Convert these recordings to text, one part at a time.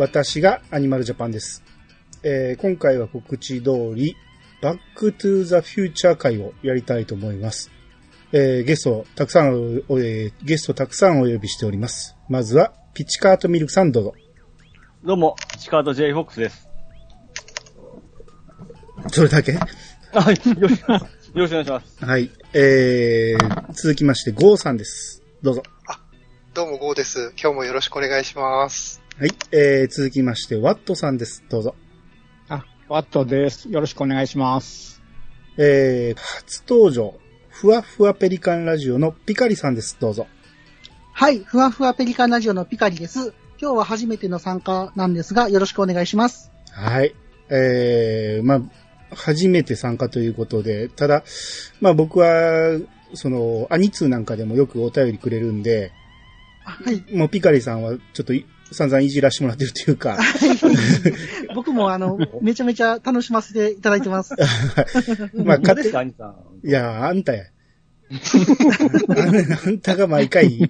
私がアニマルジャパンです。えー今回は告知通り、バックトゥーザフューチャー会をやりたいと思います。えーゲストたくさんお、えーゲストたくさんお呼びしております。まずは、ピチカートミルクさんどうぞ。どうも、チカート J フォックスです。それだけ？あ、よろしく、よろしくお願いします。はい。えー、続きまして、ゴーさんです。どうぞ。どうも、ゴーです。今日もよろしくお願いします。はい。えー、続きまして、ワットさんです。どうぞ。あ、ワットです。よろしくお願いします。えー、初登場、ふわふわペリカンラジオのピカリさんです。どうぞ。はい、ふわふわペリカンラジオのピカリです。今日は初めての参加なんですが、よろしくお願いします。はい。えー、まあ、初めて参加ということで、ただ、まあ僕は、その、アニツーなんかでもよくお便りくれるんで、あはい。もうピカリさんはちょっとい散々いじらしてもらってるというか、僕もあの、めちゃめちゃ楽しませていただいてます。まあ何です勝手か、兄さん。いや、あんたや。あんたが毎回、い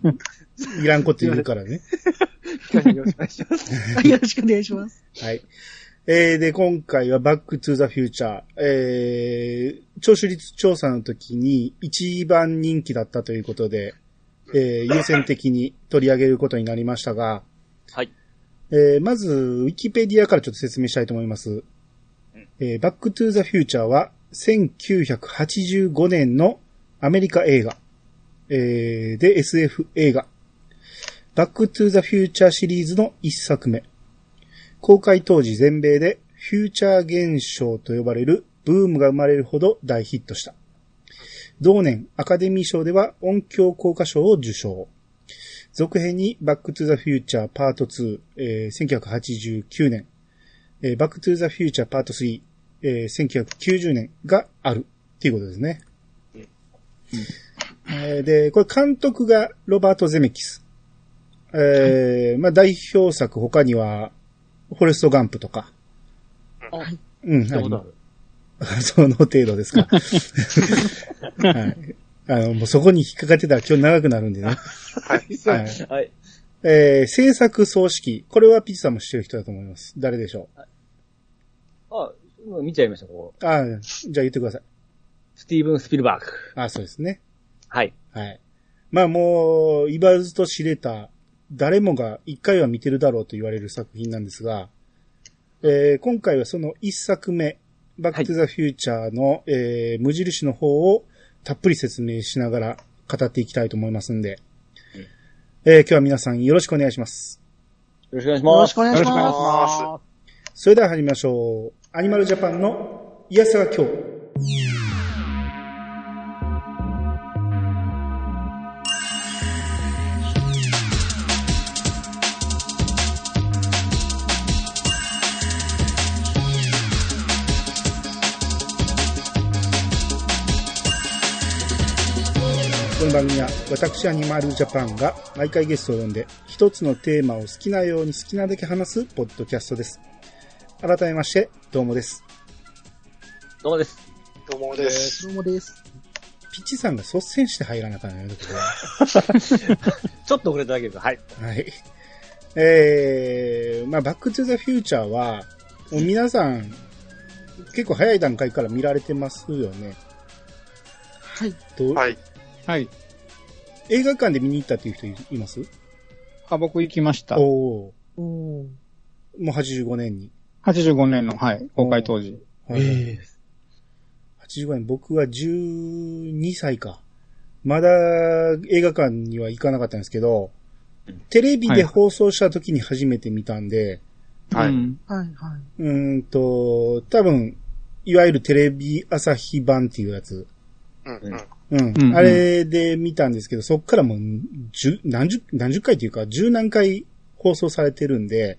らんこと言うからね。よろしくお願いします。よろしくお願いします。はい。えー、で、今回はバックトゥザフューチャー。えー、聴取率調査の時に一番人気だったということで、えー、優先的に取り上げることになりましたが、はい。えー、まず、ウィキペディアからちょっと説明したいと思います。えー、バックトゥザフューチャーは1985年のアメリカ映画、えー、で SF 映画、バックトゥザフューチャーシリーズの一作目。公開当時全米でフューチャー現象と呼ばれるブームが生まれるほど大ヒットした。同年アカデミー賞では音響効果賞を受賞。続編にバックトゥザフューチャーパート2、えー1989年、えーバックトゥザフューチャーパート3、えー1990年があるっていうことですね。えーで、これ監督がロバート・ゼメキス。えーまあ代表作他には、フォレスト・ガンプとか。あ、うん、聞い。その程度ですか。はい。あの、もうそこに引っかかってたら今日長くなるんでね。はい。はい。はい。えー、制作総指揮。これはピッチさんも知ってる人だと思います。誰でしょあ、今見ちゃいました、ここ。うあーじゃあ言ってください。スティーブン・スピルバーグ。あそうですね。はい。はい。まあもう、言わずと知れた、誰もが一回は見てるだろうと言われる作品なんですが、えー今回はその一作目、バックトゥザフューチャーの、えー無印の方をたっぷり説明しながら語っていきたいと思いますんで、えー今日は皆さんよろしくお願いします。よろしくお願いしよろます。しくお願いしよろしくお願いします。まそれでは始めましょう。アニマルジャパンのイヤサが今日。番組は私アニマルジャパンが毎回ゲストを呼んで一つのテーマを好きなように好きなだけ話すポッドキャストです。改めまして、どうもです。どうもです。どうもです。どうもです。ピッチさんが率先して入らなかったのよ、こ ちょっと遅れただけです。はい。れは。はい。えー、まあ、バックトゥザフューチャーは、もう皆さん、結構早い段階から見られてますよね。はい。どう？はい。はい。映画館で見に行ったっていう人いいます？あ、僕行きました。おーおーもう85年に。85年の、はい、公開当時。はい85年、僕は12歳か。まだ映画館には行かなかったんですけど、テレビで放送した時に初めて見たんで、はいうんはい、はい。うーんと、多分、いわゆるテレビ朝日版っていうやつ。うん、あれで見たんですけど、そっからもう、十、何十、何十回っていうか、十何回放送されてるんで、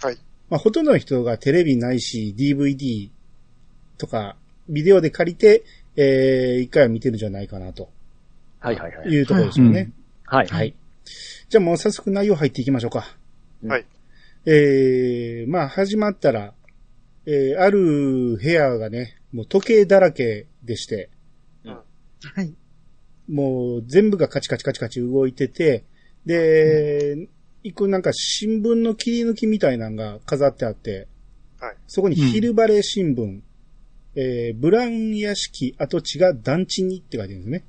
はい。まあ、ほとんどの人がテレビないし、DVD とか、ビデオで借りて、えー、一回は見てるんじゃないかな、とはいはいはい。いうところですよね。はい。はい。じゃあもう早速内容入っていきましょうか。はい。えー、まあ始まったら、えー、ある部屋がね、もう時計だらけでして、はい。もう全部がカチカチカチカチ動いてて、で、一個なんか新聞の切り抜きみたいなのが飾ってあって、はいそこに昼バレ新聞、えー、ブラウン屋敷跡地が団地にって書いてるんですね。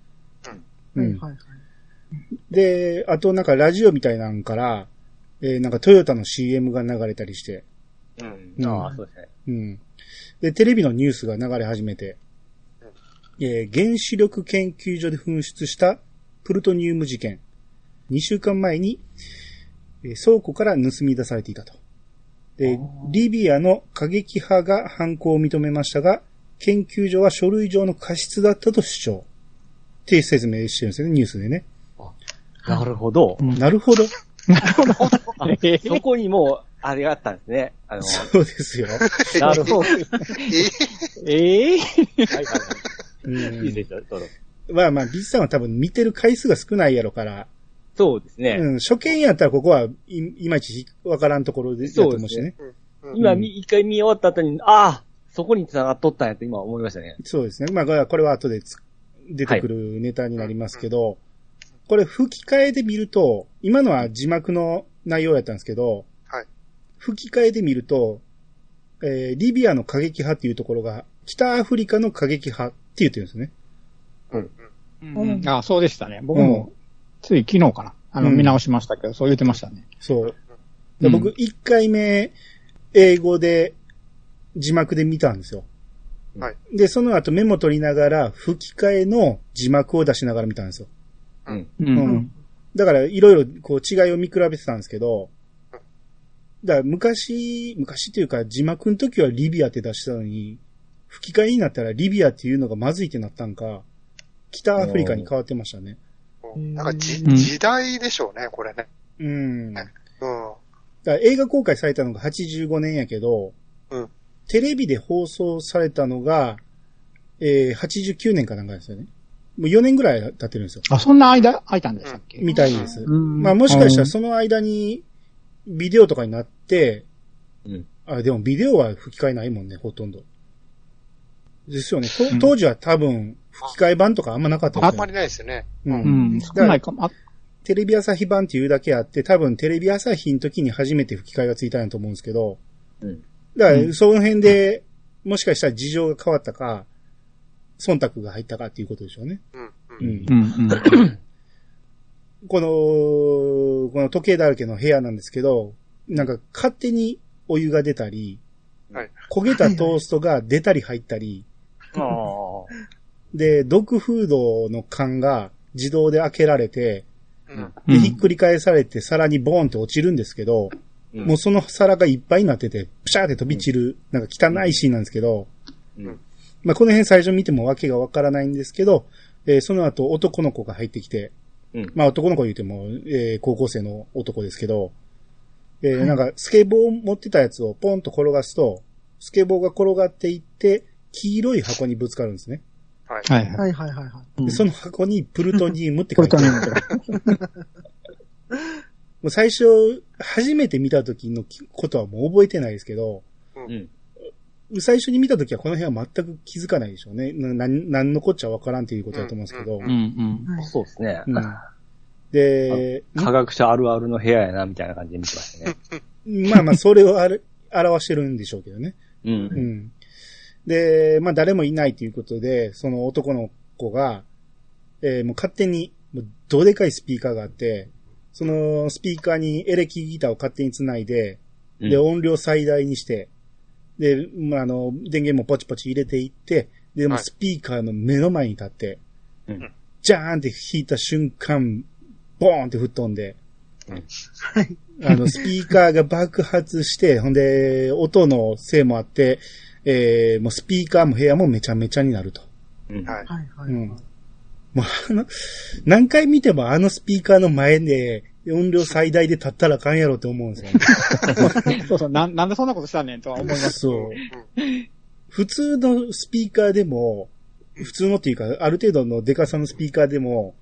うん。はいはいはい。で、あとなんかラジオみたいなんから、えー、なんかトヨタの CM が流れたりして、うん。うんああ、そうですね。うん。で、テレビのニュースが流れ始めて、えー原子力研究所で噴出したプルトニウム事件。2週間前に、えー倉庫から盗み出されていたと。で、リビアの過激派が犯行を認めましたが、研究所は書類上の過失だったと主張。って説明してるんですよね、ニュースでね。なるほど。うんなるほど。あ そこにも、あれがあったんですね。あの、そうですよ。なるほど。はいええはいはい。うんいいですよ、どうぞ。まあまあ、ビスさんは多分見てる回数が少ないやろから、そうですね。うん、初見やったらここはい、いまいちわからんところで、だと思うしね。うん今、み一回見終わった後に、ああ、そこに繋がっとったんやと今思いましたね。そうですね。まあ、これは後でつ出てくるネタになりますけど、これ吹き替えで見ると、今のは字幕の内容やったんですけど、はい吹き替えで見ると、えーリビアの過激派っていうところが、北アフリカの過激派言ってるんですね。うんあ、そうでしたね。僕も、つい昨日かな。あの、うん見直しましたけど、そう言ってましたね。そう。うんで僕、1回目、英語で、字幕で見たんですよ。はいで、その後メモ取りながら、吹き替えの字幕を出しながら見たんですよ。うん。ううんん。だから、いろいろ、こう、違いを見比べてたんですけど、だから、昔、昔っていうか、字幕の時はリビアって出したのに、吹き替えになったらリビアっていうのがまずいってなったんか、北アフリカに変わってましたね。うんなんかじ、うん時代でしょうね、これね。うん。だかうん。ら映画公開されたのが85年やけど、うんテレビで放送されたのが、えー、89年かなんかですよね。もう4年ぐらい経ってるんですよ。あ、そんな間空いたんでしたっけ？みたいです。うんまあもしかしたらその間に、ビデオとかになって、うん。あ、でもビデオは吹き替えないもんね、ほとんど。ですよね。とうん当時は多分、吹き替え版とかあんまなかったね。あんまりないですよね。う。うんん、少ないかも。あテレビ朝日版っていうだけあって、多分テレビ朝日の時に初めて吹き替えがついたんやと思うんですけど、うん。だから、うんその辺で、もしかしたら事情が変わったか、忖度が入ったかっていうことでしょうね。うん。ううん。んう。ん、うん。この、この時計だらけの部屋なんですけど、なんか勝手にお湯が出たり、はい焦げたトーストが出たり入ったり。で、ドッグフードの缶が自動で開けられて、うん。で、うんひっくり返されて皿にボーンって落ちるんですけど、うんもうその皿がいっぱいになってて、プシャーって飛び散る、なんか汚いシーンなんですけど、うん。まあ、この辺最初見てもわけがわからないんですけど、えーその後男の子が入ってきて、うん。まあ男の子言うても、えー高校生の男ですけど、えーなんかスケボーを持ってたやつをポンと転がすと、スケボーが転がっていって、黄色い箱にぶつかるんですね。はい。はいはい。はいはいはいはい。でその箱にプルトニウムってこ書いてある。ね、もう最初、初めて見た時のことはもう覚えてないですけど、うん。最初に見た時はこの辺は全く気づかないでしょうね。な、なんなんのこっちゃわからんっていうことだと思うんですけど。ううんうん。はいそうですね。うんで、科学者あるあるの部屋やな、みたいな感じで見てましたね。まあまあ、それをある表してるんでしょうけどね。う。うんん。で、まあ誰もいないということで、その男の子が、えーもう勝手に、もうどでかいスピーカーがあって、そのスピーカーにエレキギターを勝手につないで、で、うん。音量最大にして、で、まあ、あの、電源もポチポチ入れていって、で、もスピーカーの目の前に立って、うん。ジャーンって弾いた瞬間、ボーンって吹っ飛んで、はい。あの、スピーカーが爆発して、ほんで、音のせいもあって、えー、もうスピーカーも部屋もめちゃめちゃになると。うん。はい。はいはい。うん。もうあの、何回見てもあのスピーカーの前で音量最大で立ったらあかんやろって思うんですよね。そうそう、なん、なんでそんなことしたんねんとは思います。そう。普通のスピーカーでも、普通のっていうか、ある程度のデカさのスピーカーでも、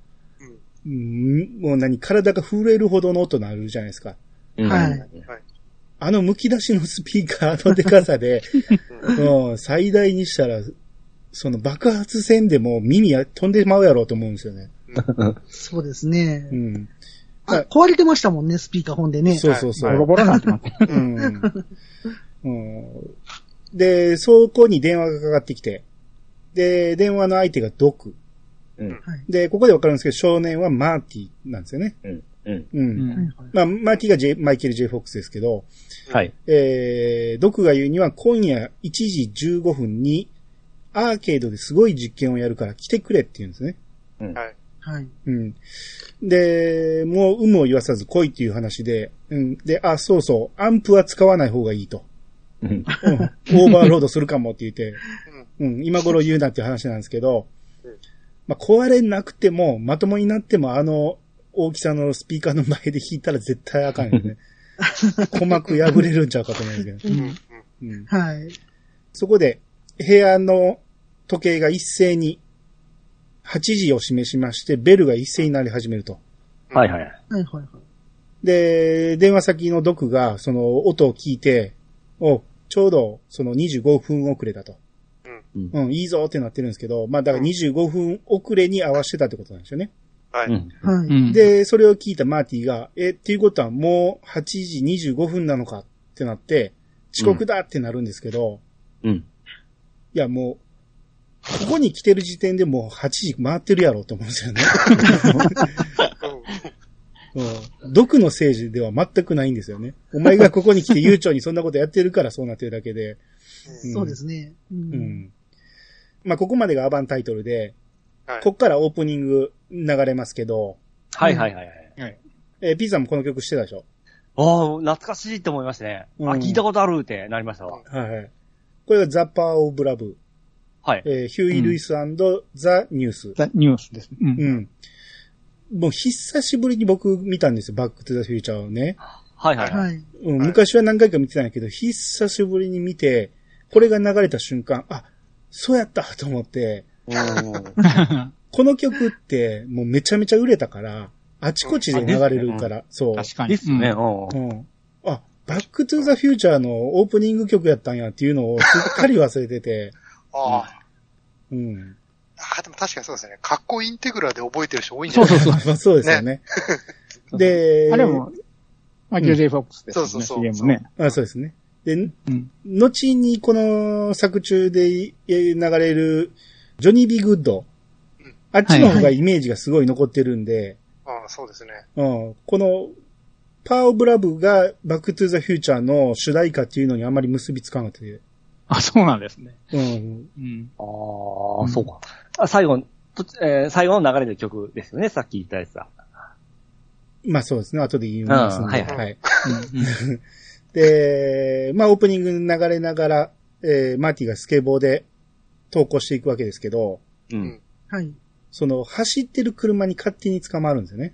うんもう何、体が震えるほどの音になるじゃないですか。うん。はいはい。あの剥き出しのスピーカーのデカさで、うん、最大にしたら、その爆発線でも耳や飛んでまうやろうと思うんですよね。そうですねう。ん。あ壊れてましたもんね、スピーカー本でね。そうそうそう。ボロボロなって。うん。うんで、そこに電話がかかってきて、で、電話の相手がドク。うん。はい。で、ここでわかるんですけど、少年はマーティなんですよね。うん。うん。うん。うんはいはいまあ、マーティが、J、マイケル・ J・ フォックスですけど、はい。えー、ドクが言うには今夜1時15分にアーケードですごい実験をやるから来てくれって言うんですね。はい。はい。うん。で、もう有無を言わさず来いっていう話で、うん。で、あ、そうそう、アンプは使わない方がいいと。うん。うん、オーバーロードするかもって言って、うん、今頃言うなっていう話なんですけどうん、まあ、壊れなくても、まともになっても、あの大きさのスピーカーの前で弾いたら絶対あかんよね。鼓膜破れるんちゃうかと思うんですけど。うん。うん。うん、はい。そこで、部屋の時計が一斉に、8時を示しまして、ベルが一斉になり始めると。はいはい。はいはいはい。で、電話先のドクが、その音を聞いて、お、ちょうど、その25分遅れだと。うん。うん、いいぞってなってるんですけど、まあだから25分遅れに合わせてたってことなんですよね。はい。うん。はい。うん、で、それを聞いたマーティが、え、っていうことはもう8時25分なのかってなって、遅刻だってなるんですけど、うん。いやもう、ここに来てる時点でもう8時回ってるやろって思うんですよね。うん。毒の政治では全くないんですよね。お前がここに来て悠長にそんなことやってるからそうなってるだけで。うんそうですね。う。うんん。まあ、ここまでがアバンタイトルで、はい。こっからオープニング流れますけど、はいはいはいはい。えー、ピザもこの曲してたでしょ？ああ、懐かしいって思いましたね。あ、うん聞いたことあるってなりましたわ。はいはい。これがザ・パー・オブ・ラブ、はい。えーヒューイ・ルイスザ・ニュース。ザ・ニュースです。うん。うん。もう久しぶりに僕見たんですよ、バック・トゥ・ザ・フューチャーをね。はいはいはい。はい。うん、はい昔は何回か見てたんやけど、久しぶりに見て、これが流れた瞬間、あ、そうやったと思って、うんこの曲ってもうめちゃめちゃ売れたから、あちこちで流れるから、そう。確かに。ですね。うんうんうん。あ、バックトゥザフューチャーのオープニング曲やったんやっていうのをすっかり忘れてて、あうん。あ。あ、でも確かにそうですね。格好インテグラで覚えてる人多いんじそうゃない？そうそう。まあそうですよね。で、あれも、マイケル・ジェイ・フォックスですね、そうそうそう CM ね。あそうですね。で、うん。後にこの作中で流れるジョニー・ビー・グッドうん。あっちの方がイメージがすごい残ってるんで、ああ、そうですね。うん、このパワーオブラブがバックトゥザフューチャーの主題歌っていうのにあまり結びつかなくて、あ、そうなんですね。うん、うん。ああ、そうか。あ最後、とえー最後の流れの曲ですよね、さっき言ったやつだ。まあそうですね、後で言いますんで、うんはいはいはい。で、まあオープニング流れながら、えーマーティがスケボーで投稿していくわけですけど、ううんん。はい。その走ってる車に勝手に捕まるんですよね。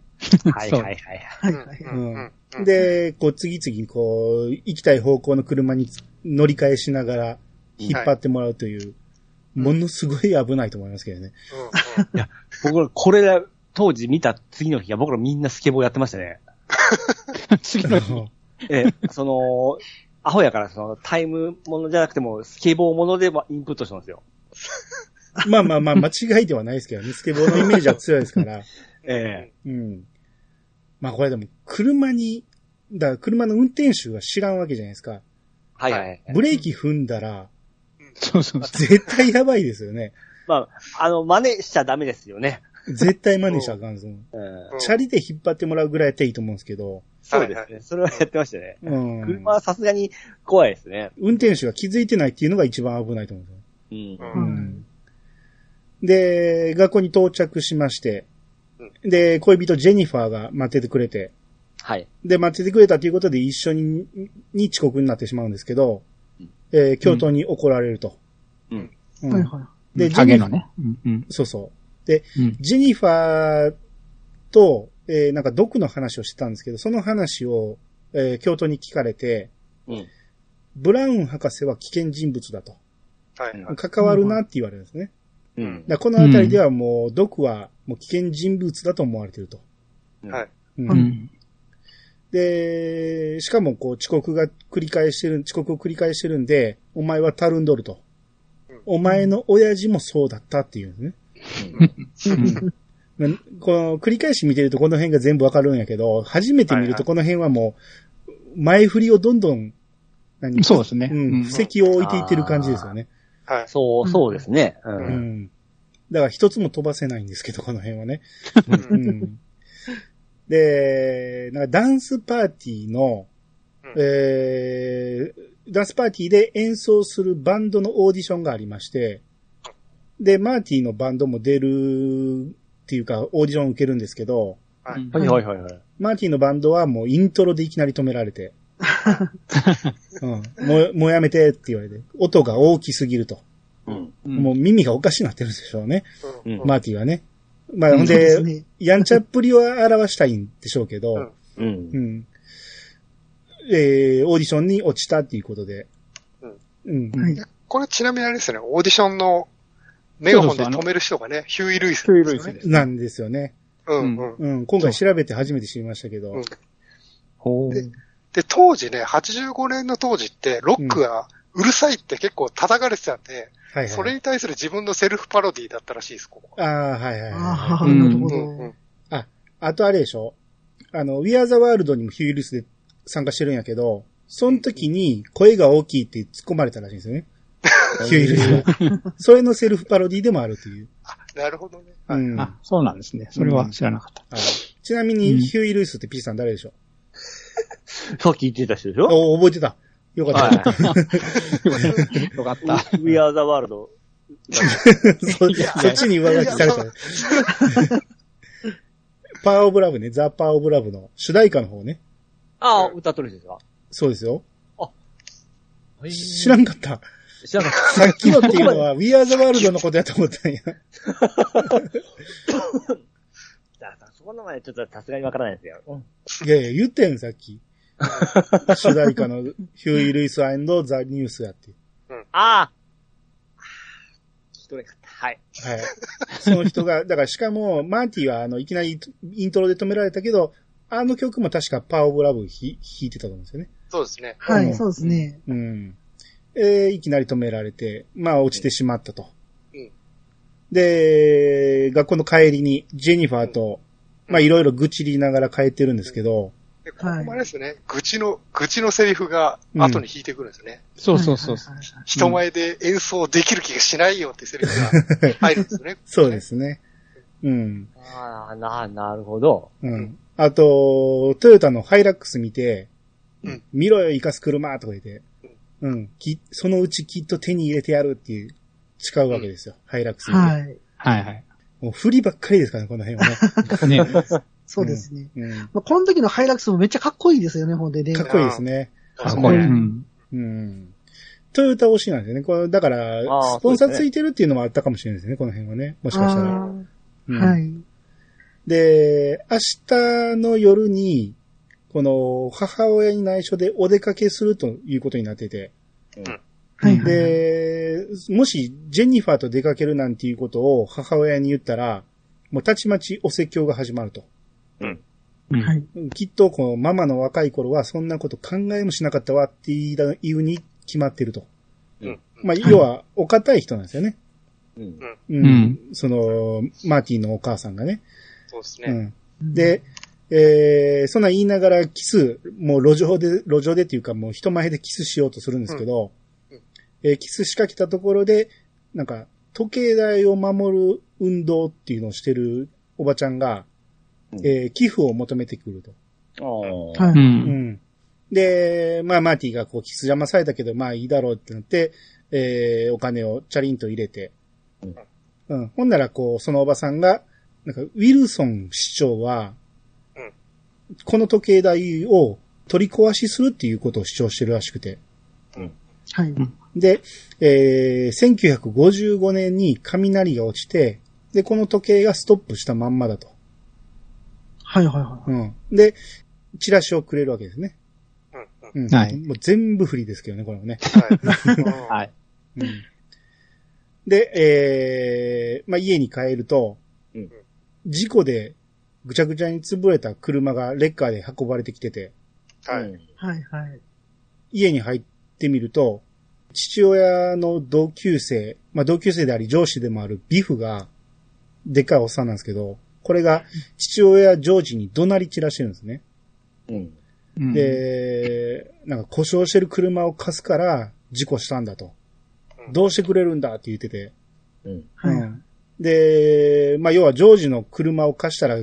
はいはいはい。はい。うんはい。うんで、こう次々にこう、行きたい方向の車に乗り換えしながら引っ張ってもらうという、ものすごい危ないと思いますけどね。うんうん僕ら、これ、当時見た次の日は僕らみんなスケボーやってましたね。次の日。えーその、アホやから、その、タイムものじゃなくても、スケボーものでインプットしたんですよ。まあまあまあ、間違いではないですけどね。スケボーのイメージは強いですから。えうん。まあこれでも、車に、だから車の運転手は知らんわけじゃないですか。はいはいはい。ブレーキ踏んだら、そうそうそう。絶対やばいですよね。まあ、あの、真似しちゃダメですよね。絶対真似したらあかんぞ。うんうんチャリで引っ張ってもらうぐらいやったらいいと思うんですけど、そうですね。それはやってましたね。うん。車はさすがに怖いですね。運転手が気づいてないっていうのが一番危ないと思うんですよ。うん。で、学校に到着しまして、で、恋人ジェニファーが待っててくれて、はい。で、待っててくれたということで一緒に、に遅刻になってしまうんですけど、えー教頭に怒られると。うん。うんはいはで、ジェニファー、影のね。うんうん。そうそう。で、うん。ジェニファーと、えーなんか毒の話をしてたんですけど、その話を、えー教頭に聞かれて、うん。ブラウン博士は危険人物だと。はいはい。関わるなって言われるんですね。うん。だこのあたりではもう、毒はもう危険人物だと思われてると。はい。うんうん。で、しかもこう遅刻が繰り返してる、遅刻を繰り返してるんで、お前はたるんどると。お前の親父もそうだったっていうんですね。なこの繰り返し見てるとこの辺が全部わかるんやけど、初めて見るとこの辺はもう、前振りをどんどん、何そうですね。うん、布石を置いていってる感じですよね。はい。そう、そうですね。う。うんん。だから一つも飛ばせないんですけど、この辺はね。ううんん。で、なんかダンスパーティーの、うんえー、ダンスパーティーで演奏するバンドのオーディションがありまして、で、マーティーのバンドも出るっていうか、オーディションを受けるんですけど、はいはいはいはい。マーティーのバンドはもうイントロでいきなり止められて、うん、もう、もうやめてって言われて、音が大きすぎると。うん。うんもう耳がおかしになってるんでしょうね、うんマーティーはね。まあ、ほんで。やんちゃっぷりを表したいんでしょうけど、うんうんう。ん。えー、オーディションに落ちたっていうことで。うん。はい。これちなみにあれですよね、オーディションのメガホンで止める人がね、ヒューイ・ルイス、ヒューイルイスなんですよね。うんうん。うん。今回調べて初めて知りましたけど。うんほう。でで、当時ね、85年の当時って、ロックがうるさいって結構叩かれてたんで、はいはい。それに対する自分のセルフパロディだったらしいです、ここ。ああ、はいはいあはあ、うんなるほうんうんど。あとあれでしょあの、We Are the World にもヒューイルスで参加してるんやけど、その時に声が大きいって突っ込まれたらしいんですよね。ヒューイルスが。それのセルフパロディでもあるという。あ、なるほどね。はいうん。あ、そうなんですね。それは知らなかった。はいちなみうんに、ヒューイルスって P さん誰でしょ さっき言ってた人でしょ？お覚えてた。よかった。はい。よかった。We are the world. そそっちに上書きされた。パワーオブラブね、ザ・パワーオブラブの主題歌の方ね。ああ、歌ってる人ですか？そうですよ。知知らんかった。知らなかっさっきのっていうのは、We Are the World のことやと思ったんや。そこの前ちょっとさすがにわからないですよ。うんいやいや、言ったやん、さっき。主題歌のヒューイ・ルイスザ・ニュースやって。ああ聞き取れなかった。はい。はい。その人が、だからしかも、マーティはあの、いきなりイントロで止められたけど、あの曲も確かパワーオブラブ弾弾いてたと思うんですよね。そうですね。はい、うんそうですね。うん。えーいきなり止められて、まあ落ちてしまったと。うんで、学校の帰りにジェニファーと、まあいろいろ愚痴りながら帰ってるんですけど、で、ここもあれですね、愚痴の、愚痴のセリフが後に引いてくるんですよね。そうそうそうそう。人前で演奏できる気がしないよってセリフが 入るんですよね。そうで。すね。うん。ああ、な、なるほど。うん。あと、トヨタのハイラックス見て、うん見ろよ、生かす車とか言って、うん。き、そのうちきっと手に入れてやるっていう、誓うわけですよ。ハイラックス見て。はい。はいはい。もう振りばっかりですからね、この辺はね。ね。そうですね。うん。まあ、この時のハイラックスもめっちゃかっこいいですよね、ほんでね。かっこいいですね。かっこいい。ううんん。うん。トヨタ推しなんですよね。これ、だからスポンサーついてるっていうのもあったかもしれないですね、この辺はね。もしかしたら。あうんーはい。で、明日の夜に、この母親に内緒でお出かけするということになってて、はい。はい。で、もしジェニファーと出かけるなんていうことを母親に言ったら、もうたちまちお説教が始まると。うんはい。きっとこのママの若い頃はそんなこと考えもしなかったわって言いだ言うに決まってると。うん。まあ、要は、お堅い人なんですよね。うん。うん。うんその、マーティンのお母さんがね。そうですね。うん。で、えー、そんなん言いながらキス、もう路上で、路上でっていうかもう人前でキスしようとするんですけど、うんうんえーキス仕掛けたところで、なんか、時計台を守る運動っていうのをしてるおばちゃんが、うんえー寄付を求めてくると。ああ。はい。う。うんん。で、まあ、マーティがこう、キス邪魔されたけど、まあいいだろうってなって、えー、お金をチャリンと入れて、うんうん。ほんなら、こう、そのおばさんが、なんか、ウィルソン市長は、うんこの時計台を取り壊しするっていうことを主張してるらしくて。はい。で、えー、1955年に雷が落ちて、で、この時計がストップしたまんまだと。はい。はい。はうん。で、チラシをくれるわけですね。うん。うん。うん。はいもう全部フリーですけどね、これもね。はい。はい。うん。で、えー、まあ、家に帰ると、うん事故でぐちゃぐちゃに潰れた車がレッカーで運ばれてきてて、はい。い。はい。はい。家に入ってみると、父親の同級生、まあ、同級生であり上司でもあるビフが、でっかいおっさんなんですけど、これが父親ジョージに怒鳴り散らしてるんですね。うん。うん、で、なんか故障してる車を貸すから事故したんだと。どうしてくれるんだって言ってて。うん。はいうんで、まあ要はジョージの車を貸したら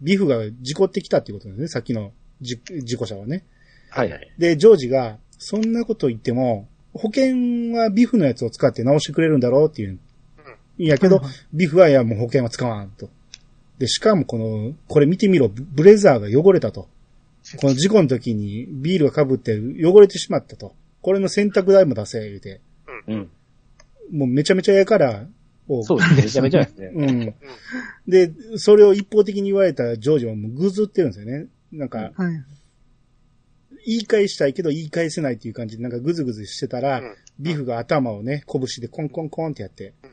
ビフが事故ってきたっていうことですね。さっきのじ事故車はね。はいはい。で、ジョージが、そんなこと言っても、保険はビフのやつを使って直してくれるんだろうっていう。いやけど、ビフはいやもう保険は使わんと。で、しかもこの、これ見てみろ、ブブレザーが汚れたと。この事故の時にビールが被って汚れてしまったと。これの洗濯代も出せ、言うて。うん。もうめちゃめちゃやから、をそうですね。めちゃめちゃですね。うん。で、それを一方的に言われたジョージはもうぐずってるんですよね。なんか、はい。言い返したいけど言い返せないっていう感じでなんかぐずぐずしてたら、うんビフが頭をね、拳でコンコンコンってやってうん。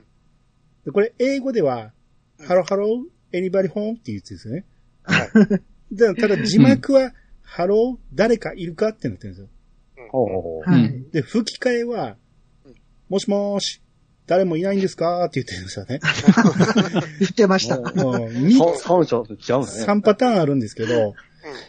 でこれ英語では、うんハローハロー anybody home? って言うんですよね。はい。でただ字幕は、ハロー誰かいるかってなってるんですよ。で、吹き替えはうん、もしもーし、誰もいないんですかって言ってるんですよね。言ってました。もう もう三本本性と違うんですね。3パターンあるんですけど、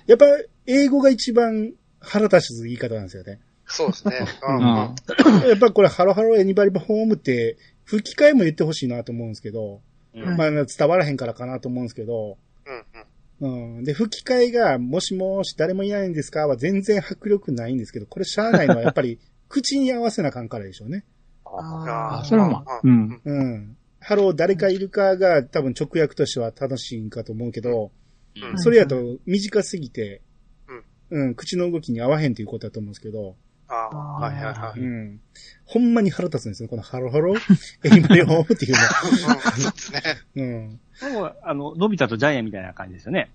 やっぱ英語が一番腹立つ言い方なんですよね。そうですね。うん。あ やっぱこれハローハローエニバリバホームって吹き替えも言ってほしいなと思うんですけど、うんまあ伝わらへんからかなと思うんですけど、うん。うん。うん。で、吹き替えが、もしもし誰もいないんですかは全然迫力ないんですけど、これしゃあないのはやっぱり 口に合わせなあかんからでしょうね。ああ、それはまあ、うん。うん。ハロー誰かいるかが多分直訳としては正しいんかと思うけど、うんそれやと短すぎて、うん、口の動きに合わへんということだと思うんですけど、ああ、はいはいはい。うん。うん。ほんまに腹立つんですよ、この hello hello anybody home っていうそうですね。の。うん。でもあの、のび太とジャイアンみたいな感じですよね。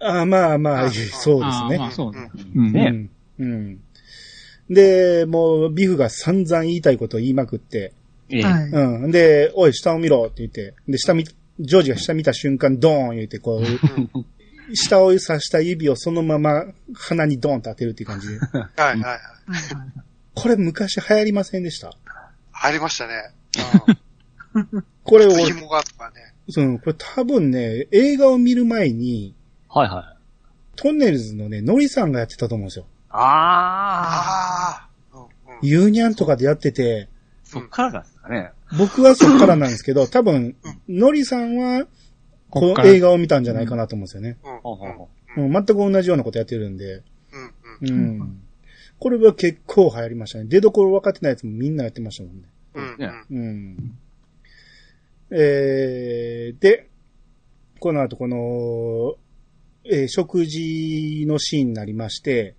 ああ、まあまあ、あそうですあーまあね。そうね。ううんん。ねうん。うん。で、もう、ビフが散々言いたいことを言いまくって、ええ。はい。うん。で、おい、下を見ろって言って、で、下見、ジョージが下見た瞬間、ドーン言って、こう、下を指した指をそのまま鼻にドーンと当てるっていう感じで。はいはいはい。はいこれ昔流行りませんでした？入りましたね。これをうん。、紐がとかね。その、これ多分ね、映画を見る前に、はいはい。トンネルズのね、ノリさんがやってたと思うんですよ。ああ。ユーニャンとかでやってて、そっからですかね。僕はそっからなんですけど、多分、ノリさんは、この映画を見たんじゃないかなと思うんですよね。うん全く同じようなことやってるんで。うんうん。うん。これは結構流行りましたね。出所分かってないやつもみんなやってましたもんね。うんねうん。えー、で、この後この、えー食事のシーンになりまして、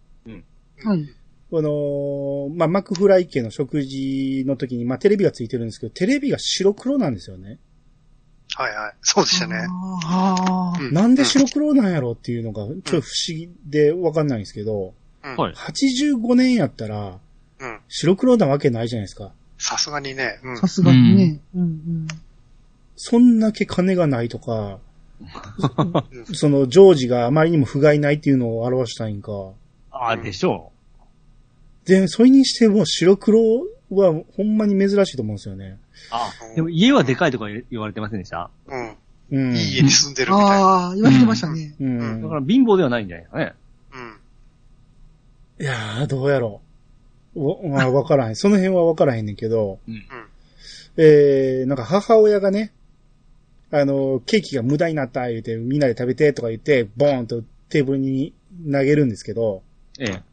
はい。この、まあ、マクフライ家の食事の時に、まあ、テレビがついてるんですけど、テレビが白黒なんですよね。はいはい。そうでしたね。ああ。うんなんで白黒なんやろっていうのが、ちょっと不思議でわかんないんですけど、うんはい85年やったら、うん。白黒なわけないじゃないですか。さすがにね。うん。さすがにね。うんうん。そんだけ金がないとか、うんその、ジョージがあまりにも不甲斐ないっていうのを表したいんか。ああ、でしょで、それにしても白黒はほんまに珍しいと思うんですよね。う。ああ。でも家はでかいとか言われてませんでした？うん。うん。いい家に住んでるみたいな。ああ、言われてましたね。うん。だから貧乏ではないんじゃないですかね。うん。いやー、どうやろう。わ、まあ、わからへん。その辺はわからへんねんけど、うん。えー、なんか母親がね、あの、ケーキが無駄になった言うて、みんなで食べてとか言って、ボーンとテーブルに投げるんですけど、ええ。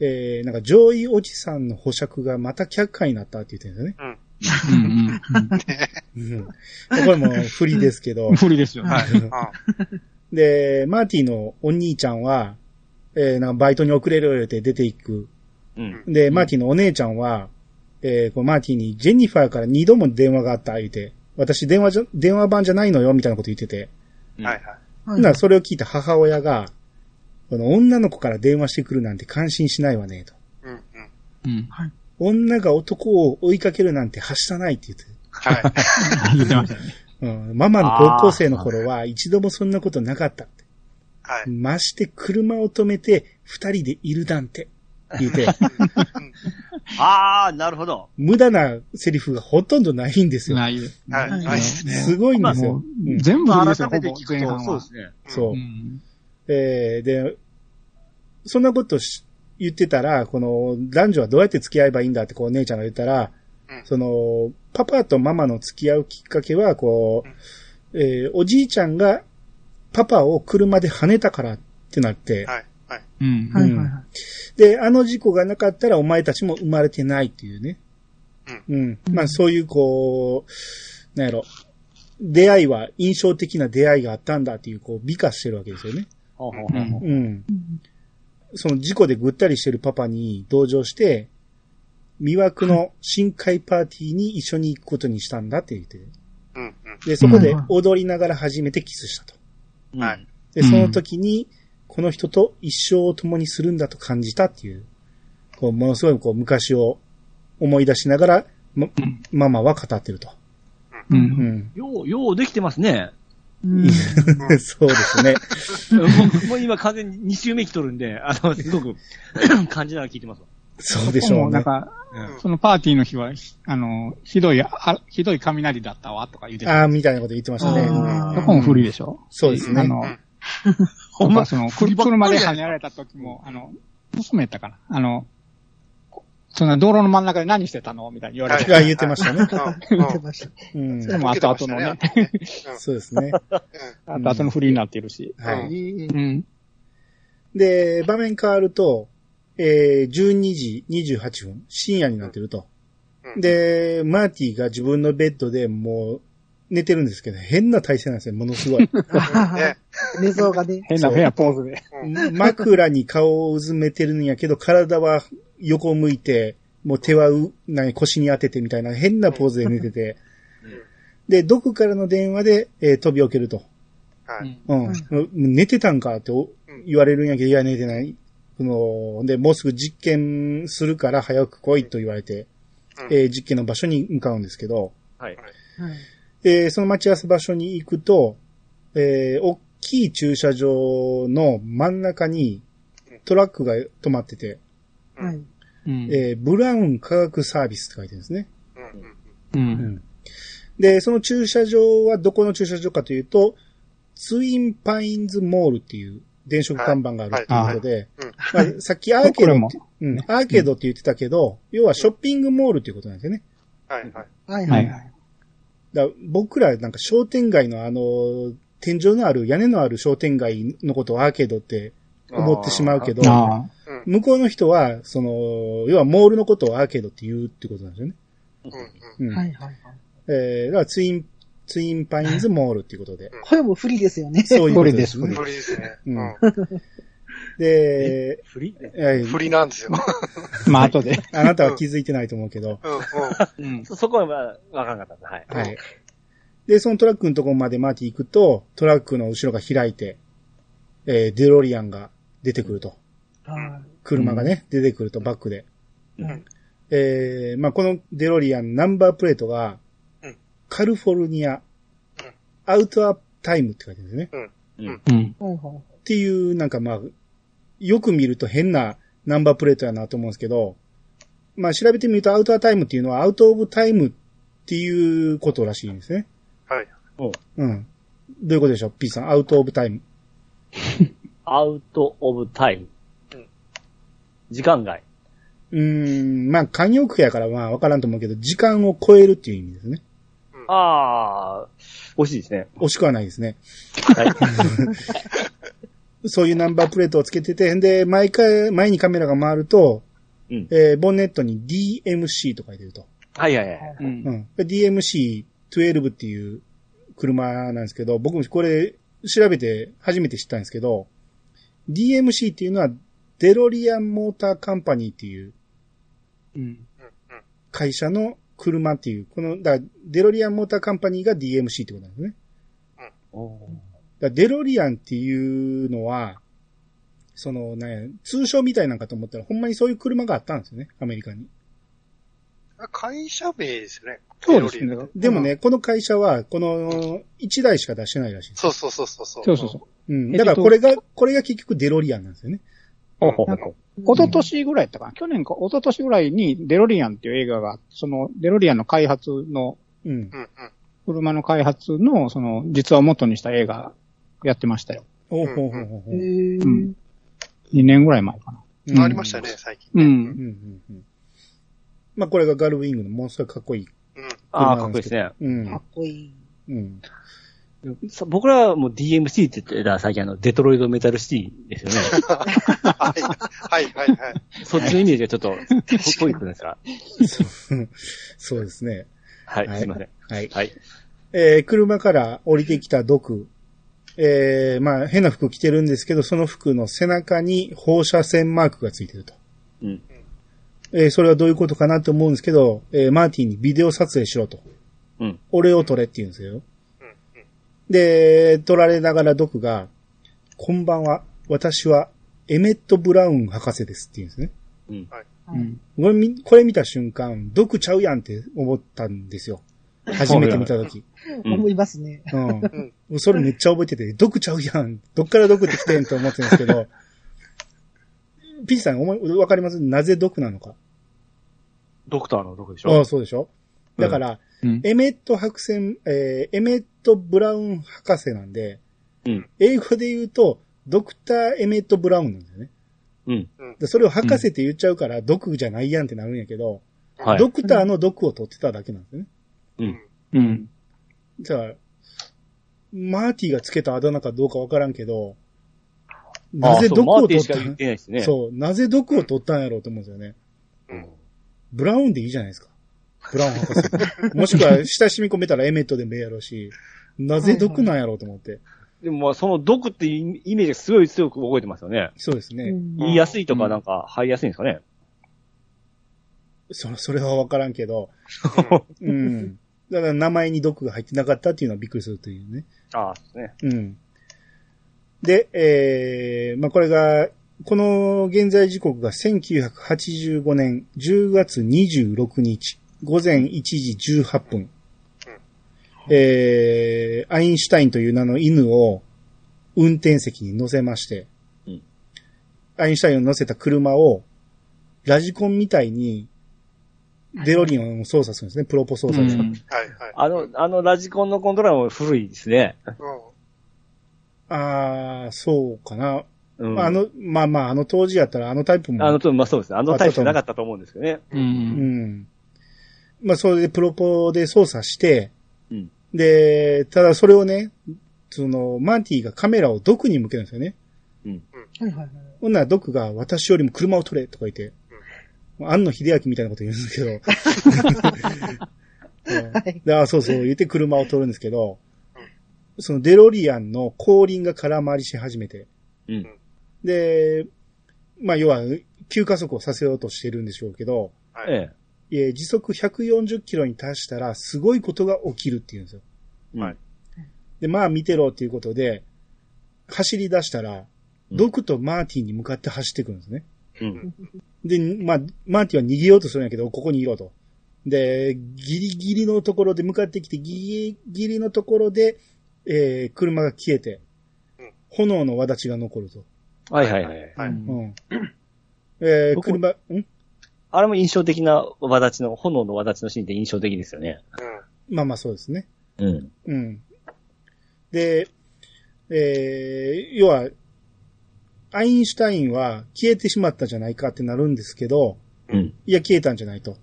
えー、なんか上位おじさんの保釈がまた却下になったって言ってるんですよね。うんうん うん。これも不利ですけどうん。、無理ですよね。はい。うん。で、マーティのお兄ちゃんは、えー、なんかバイトに遅れる言うて出ていく。うん。で、マーティのお姉ちゃんは、えー、こうマーティにジェニファーから二度も電話があった言うて、私電話じゃ、電話番じゃないのよみたいなこと言ってて。うんはいはい。はいな、それを聞いた母親が、この女の子から電話してくるなんて感心しないわね、と。うんうん。うん。女が男を追いかけるなんてはしたないって言って。はい。言ってましたね。うん、ママの高校生の頃は一度もそんなことなかったって。はい。まして車を止めて二人でいるなんて。言 うて、あー、なるほど。無駄なセリフがほとんどないんですよ。ないです。はい、ないですね。すごいんですよ。全部改めてほぼ聞くと、そうですね。そうう。んえーで、そんなことし言ってたら、この男女はどうやって付き合えばいいんだってこう姉ちゃんが言ったら、うんその、パパとママの付き合うきっかけは、こう、えーおじいちゃんがパパを車で跳ねたからってなって、はい、はい。うん。はいはいはい。で、あの事故がなかったらお前たちも生まれてないっていうね。うん。まあそういうこう、なんやろ、出会いは印象的な出会いがあったんだっていう、こう美化してるわけですよね。ほうほうほうほううん。その事故でぐったりしてるパパに同情して、魅惑の深海パーティーに一緒に行くことにしたんだって言って。うん、うん。で、そこで踊りながら初めてキスしたと。うんはいで、その時に、この人と一生を共にするんだと感じたっていう、こう、ものすごいこう、昔を思い出しながら、ま、ママは語ってると。う。うんん。よう、ようできてますね。うんそうですね。もうもう今完全に2周目来とるんで、あの、すごく 感じながら聞いてますわ。そうでしょうねもなん。か、そのパーティーの日は、ひあの、ひどい、あひどい雷だったわ、とか言うてたああ、みたいなこと言ってましたね。そこも古いでしょ？そうですね。あの、ほんまその、く車で跳ねられた時も、あの、娘やったかな？あの、そんな道路の真ん中で何してたのみたいに言われて。あ言ってましたね。うん、言ってました。うん。それも後々のね、そうですね。後々の不利になってるし。はい。で、場面変わると、えー、12時28分、深夜になってると。うんで、マーティが自分のベッドでもう寝てるんですけど、変な体勢なんですよ、ものすごい。ね。寝相がね。変な、変なポーズで。枕に顔をうずめてるんやけど、体は横向いて、もう手はう、何、腰に当ててみたいな変なポーズで寝てて。で、どこからの電話で、えー飛び起きると。はい。うん。寝てたんかってお言われるんやけど、いや、寝てない。その、で、もうすぐ実験するから早く来いと言われて、うんえー実験の場所に向かうんですけど、はい。はいえーその待ち合わせ場所に行くと、えー大きい駐車場の真ん中にトラックが止まってて、はい。うん。えーブラウン科学サービスって書いてるんですね。うん、うん。うん。で、その駐車場はどこの駐車場かというと、ツインパインズモールっていう電飾看板があるっていうことで、はいまあ、さっきアーケードうん、アーケードって言ってたけど、要はショッピングモールっていうことなんですよね。はい、はい。はいはい。はいはい。だ僕らなんか商店街のあの、天井のある、屋根のある商店街のことをアーケードって思ってしまうけど、あ向こうの人は、その、要はモールのことをアーケードって言うってことなんですよね。うん。はいはいはい。えー、だからツイン、ツインパインズモールっていうことで。これも不利ですよね。そういうことでこれですす、ね。不利ですね。ううんん。で、フリ？不利なんですよ。あ。まあ、後で。あなたは気づいてないと思うけど、うん。そそこはまあ、わからなかった。はい。はい。で、そのトラックのところまでマーティ行くと、トラックの後ろが開いて、えー、デロリアンが出てくると。は車がね、出てくると、バックで。うんえー、まあ、このデロリアン、ナンバープレートがうん、カリフォルニア、アウトアップタイムって書いてるんですね。うん。うん。っていう、なんかまあ、よく見ると変なナンバープレートやなと思うんですけど、まあ調べてみるとアウトアタイムっていうのはアウトオブタイムっていうことらしいんですね。はい。うん。どういうことでしょう ?P さん、アウトオブタイム。アウトオブタイムうん。時間外。うーん、まあ慣用句やからまあわからんと思うけど、時間を超えるっていう意味ですね。ああ、惜しいですね。惜しくはないですね。はい。そういうナンバープレートをつけてて、んで、毎回、前にカメラが回ると、うん。えーボンネットに DMC と書いてると。はいはいはい。うんう。ん。DMC12 っていう車なんですけど、僕もこれ調べて初めて知ったんですけど、DMC っていうのはデロリアンモーターカンパニーっていううん。会社の車っていう、この、だからデロリアンモーターカンパニーが DMC ってことなんですね。おーだデロリアンっていうのは、そのね、通称みたいなんかと思ったら、ほんまにそういう車があったんですよね、アメリカに。会社名ですよね。そうですね。でもね、この会社は、この1台しか出してないらしいです。そうそうそうそう。そうそうそう。うん。えだからこれが、これが結局デロリアンなんですよね。ほうほうほうなんか一昨年ぐらいやったかな去年か、一昨年ぐらいにデロリアンっていう映画があって、そのデロリアンの開発の、うん。うんうん。車の開発の、その、実話を元にした映画やってましたよ。おほうほうほうほへう。ーうん2年ぐらい前かな。うんありましたね、最近。う。うんんうんうん。まあこれがガルウィングのものすごいかっこいい。うん。ああ、かっこいいですね。うんかっ。こいい。うん。さ僕らはもう DMC って言ってたら最近あの、デトロイドメタルシティですよね。はい。はい、はい、はい。そっちのイメージがちょっと、ぽいくないですかそう そうですね。はい、はいすいません。はい。はい。えー車から降りてきたドク。えー、まあ変な服着てるんですけど、その服の背中に放射線マークがついてると。うん。えーそれはどういうことかなと思うんですけど、えーマーティンにビデオ撮影しろと。うん。俺を撮れって言うんですよ。で、撮られながらドクが、こんばんは、私はエメット・ブラウン博士ですって言うんですね。うん。うん。これ見これ見た瞬間、ドクちゃうやんって思ったんですよ。初めて見たとき。うん思いますね。うん。それめっちゃ覚えてて、ドクちゃうやん。どっからドクって来てんと思ってるんですけど、ピッチさん思い、わかります？なぜドクなのか。ドクターのドクでしああ、ょそうでしょだから、うん。エメット博士、えーエメット・ブラウン博士なんで、うん。英語で言うと、ドクター・エメット・ブラウンなんだよね。うん。でそれを博士って言っちゃうから、ドクじゃないやんってなるんやけど、はい。ドクターのドクを取ってただけなんですよね。うん。うん。じゃあ、マーティがつけたあだ名かどうかわからんけど、なぜ毒を取った？ないですね。そう、なぜ毒を取ったんやろうと思うんですよね。うん。ブラウンでいいじゃないですか。ブラウン博士。もしくは、親しみ込めたらエメットでもええやろうし、なぜ毒なんやろうと思って。でもまあ、その毒っていうイメージがすごい強く覚えてますよね。そうですね。うん言いやすいとかなんか入りやすいんですかね。そそれはわからんけど、うん。だから名前に毒が入ってなかったっていうのはびっくりするというね。ああ、そうですね。うん。で、えー、まあ、これが、この現在時刻が1985年10月26日、午前1時18分。えー、アインシュタインという名の犬を運転席に乗せまして、うんアインシュタインを乗せた車をラジコンみたいにデロリアンを操作するんですね、プロポ操作で。はい、はい。あの、あのラジコンのコントローラーも古いですね。うん。あー、そうかな。うん。まあ、あの、まあまあ、あの当時やったらあのタイプも。あのと、まあそうですね。あのタイプなかったと思うんですけどね。う。うんん。まあ、それでプロポで操作して、うんで、ただそれをね、その、マンティがカメラをドクに向けるんですよね。はいはいはい。ほんならドクが私よりも車を取れとか言って、安野秀明みたいなこと言うんですけど。うんはい。そうそう言って車を取るんですけど、そのデロリアンの後輪が空回りし始めて、うん。で、まあ要は急加速をさせようとしてるんでしょうけど、はい。ええー時速140キロに達したらすごいことが起きるっていうんですよ。え。はいで、まあ見てろっていうことで、走り出したら、うんドクとマーティンに向かって走ってくるんですね。うん。で、まあ、マーティンは逃げようとするんやけど、ここにいろと。で、ギリギリのところで向かってきて、ギリギリのところで、えー、車が消えてうん、炎の輪立ちが残ると。はいはいはい。はい。うん。えー、僕車、ん？あれも印象的な輪立ちの、炎の輪立ちのシーンって印象的ですよね。まあまあそうですね。うん。うん。で、えー、要は、アインシュタインは消えてしまったじゃないかってなるんですけど、うん。いや、消えたんじゃないと。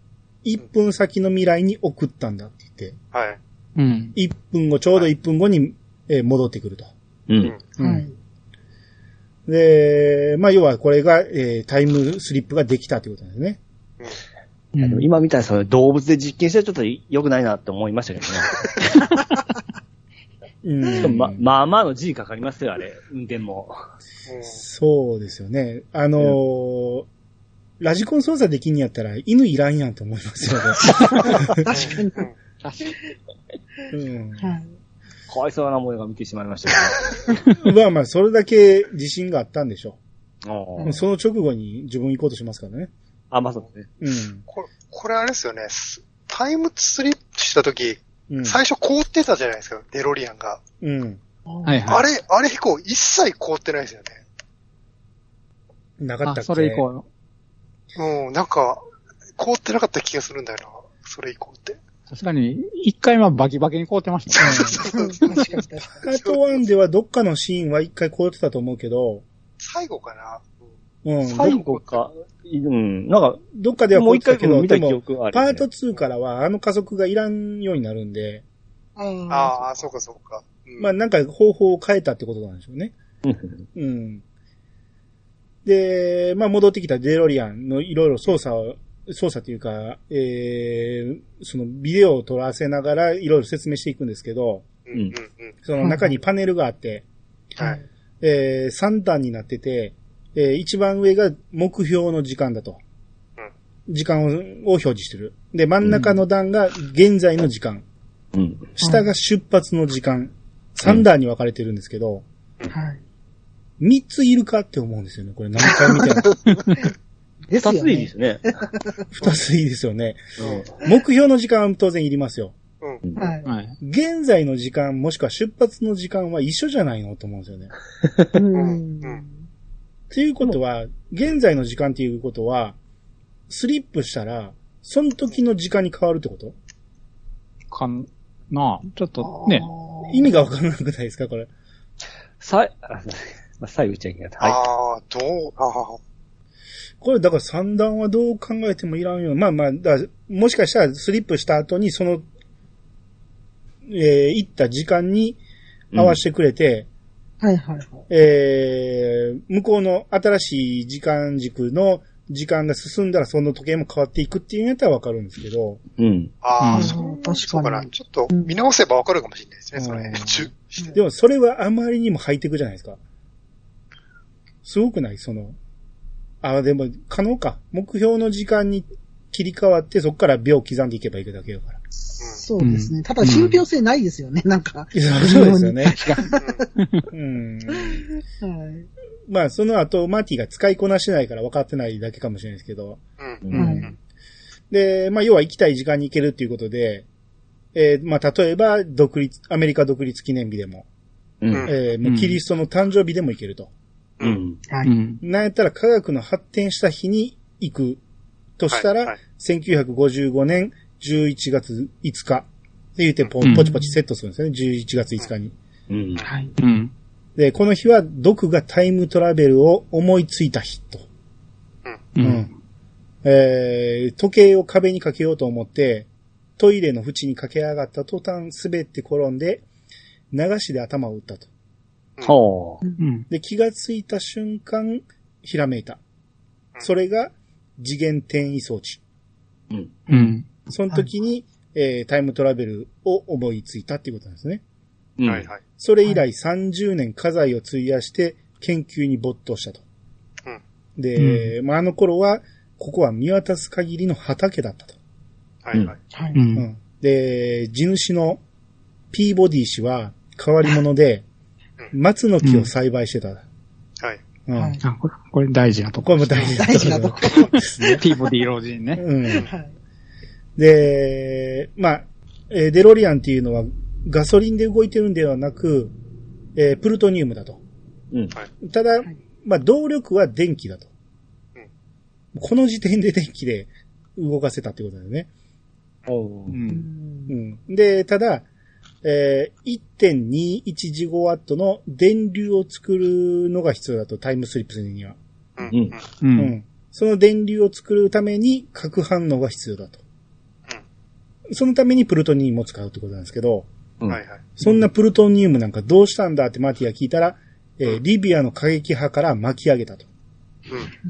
1分先の未来に送ったんだって言って、はい。うん。1分後、ちょうど1分後に、えー戻ってくると。うん。うんはい。で、まあ、要はこれが、えータイムスリップができたってことなんですね。いやでも今みたいにそれ動物で実験してちょっと良くないなって思いましたけどね。うん。ま、まあまあの G かかりますよ、あれ。運転も。そうですよね。あのーラジコン操作できんやったら犬いらんやんと思いますよね。確かに。うん。はい。かわいそうな思いが見てしまいましたけ まあまあ、それだけ自信があったんでしょど。う。その直後に自分行こうとしますからね。あ、まあそうですね。うん。これ、これあれですよね。すタイムスリップした時、うん。最初凍ってたじゃないですか、デロリアンが。うん。はいはい。あれ、あれ以降一切凍ってないですよね。あ、なかったっけ？それ以降の。うん、なんか、凍ってなかった気がするんだよな。それ以降って。さすがに、一回はバキバキに凍ってましたね。確かに確かに。パート1ではどっかのシーンは一回凍ってたと思うけど、最後かな。うん。最後か、うん、なんか、どっかではもう一回凍ってたけど、見た記でも、憶がある、パート2からはあの加速がいらんようになるんで、うんああ、そうかそうか。うんまあなんか方法を変えたってことなんでしょうね。うんうん。で、まあ戻ってきたデロリアンのいろいろ操作を、操作というか、えー、そのビデオを撮らせながらいろいろ説明していくんですけど、うん。その中にパネルがあって、はい。えー、3段になってて、えー、一番上が目標の時間だと。時間をを表示してる。で、真ん中の段が現在の時間。うん。下が出発の時間。3段に分かれてるんですけど、はい。3ついるかって思うんですよね。これ何回見ても。ですよね。二ついいですね。2ついいですよね。目標の時間は当然いりますよ。うん。うん。はい。はい。現在の時間もしくは出発の時間は一緒じゃないのと思うんですよね。うんうんっていうことは、現在の時間っていうことは、スリップしたら、その時の時間に変わるってこと？かん、な。あ、ちょっとね、意味がわからなくないですかこれ？さい、あ まあ、最後言っちゃいけない。はああ、どう、ああ、これだから三段はどう考えてもいらんよ。まあまあ、だからもしかしたらスリップした後にその、えー行った時間に合わせてくれて、はいはいはい。えー向こうの新しい時間軸の時間が進んだらその時計も変わっていくっていうんやったらわかるんですけど、い。うん。ああ、うんそう、確そうかな。かに。ちょっと見直せばわかるかもしれないですね、そのうん辺。中してでもそれはあまりにもハイテクじゃないですか。すごくない？その、あ、でも可能か。目標の時間に切り替わってそこから秒刻んでいけばいいだけだから。そうですね。ただ、信憑性ないですよね、なんか。そうですよね。うんうん。はい。まあ、その後、マーティが使いこなしてないから分かってないだけかもしれないですけど。うん。うはいん。で、まあ、要は行きたい時間に行けるっていうことで、えーまあ、例えば、独立、アメリカ独立記念日でも、うん。えーもうキリストの誕生日でも行けると。うん。はい。うん。なんやったら科学の発展した日に行くとしたら、はいはい1955年11月5日って言ってポうんポチポチセットするんですね。11月5日に。うん。はい。うん。で、この日は、ドクがタイムトラベルを思いついた日と。う。うんん。えー、時計を壁にかけようと思って、トイレの縁に駆け上がった途端滑って転んで、流しで頭を打ったと。はあ。うん。で、気がついた瞬間、ひらめいた。それが、次元転移装置。うん。うん。その時に、えータイムトラベルを思いついたっていうことなんですね。うん。はいはい。それ以来30年家財を費やして研究に没頭したと。うんで、まあ、あの頃は、ここは見渡す限りの畑だったと。はいはい。はい。う。うんん。で、地主のピーボディ氏は変わり者で、松の木を栽培してた。はい。うん。はいあ、これ、これ大事なとこ。これも大事な大事なとこですね。ピー ボディ老人ね。うん。はい。で、まあ、えーデロリアンっていうのはガソリンで動いてるんではなく、えープルトニウムだと。うん。ただ、いまあ、動力は電気だと。うんこの時点で電気で動かせたってことだよね。おう。うんんうん。で、ただ、えー1.21ジゴワットの電流を作るのが必要だと、タイムスリップするには。うん。うん。その電流を作るために核反応が必要だと。そのためにプルトニウムを使うってことなんですけど、うんはいはい。そんなプルトニウムなんかどうしたんだってマーティが聞いたら、えーリビアの過激派から巻き上げたと。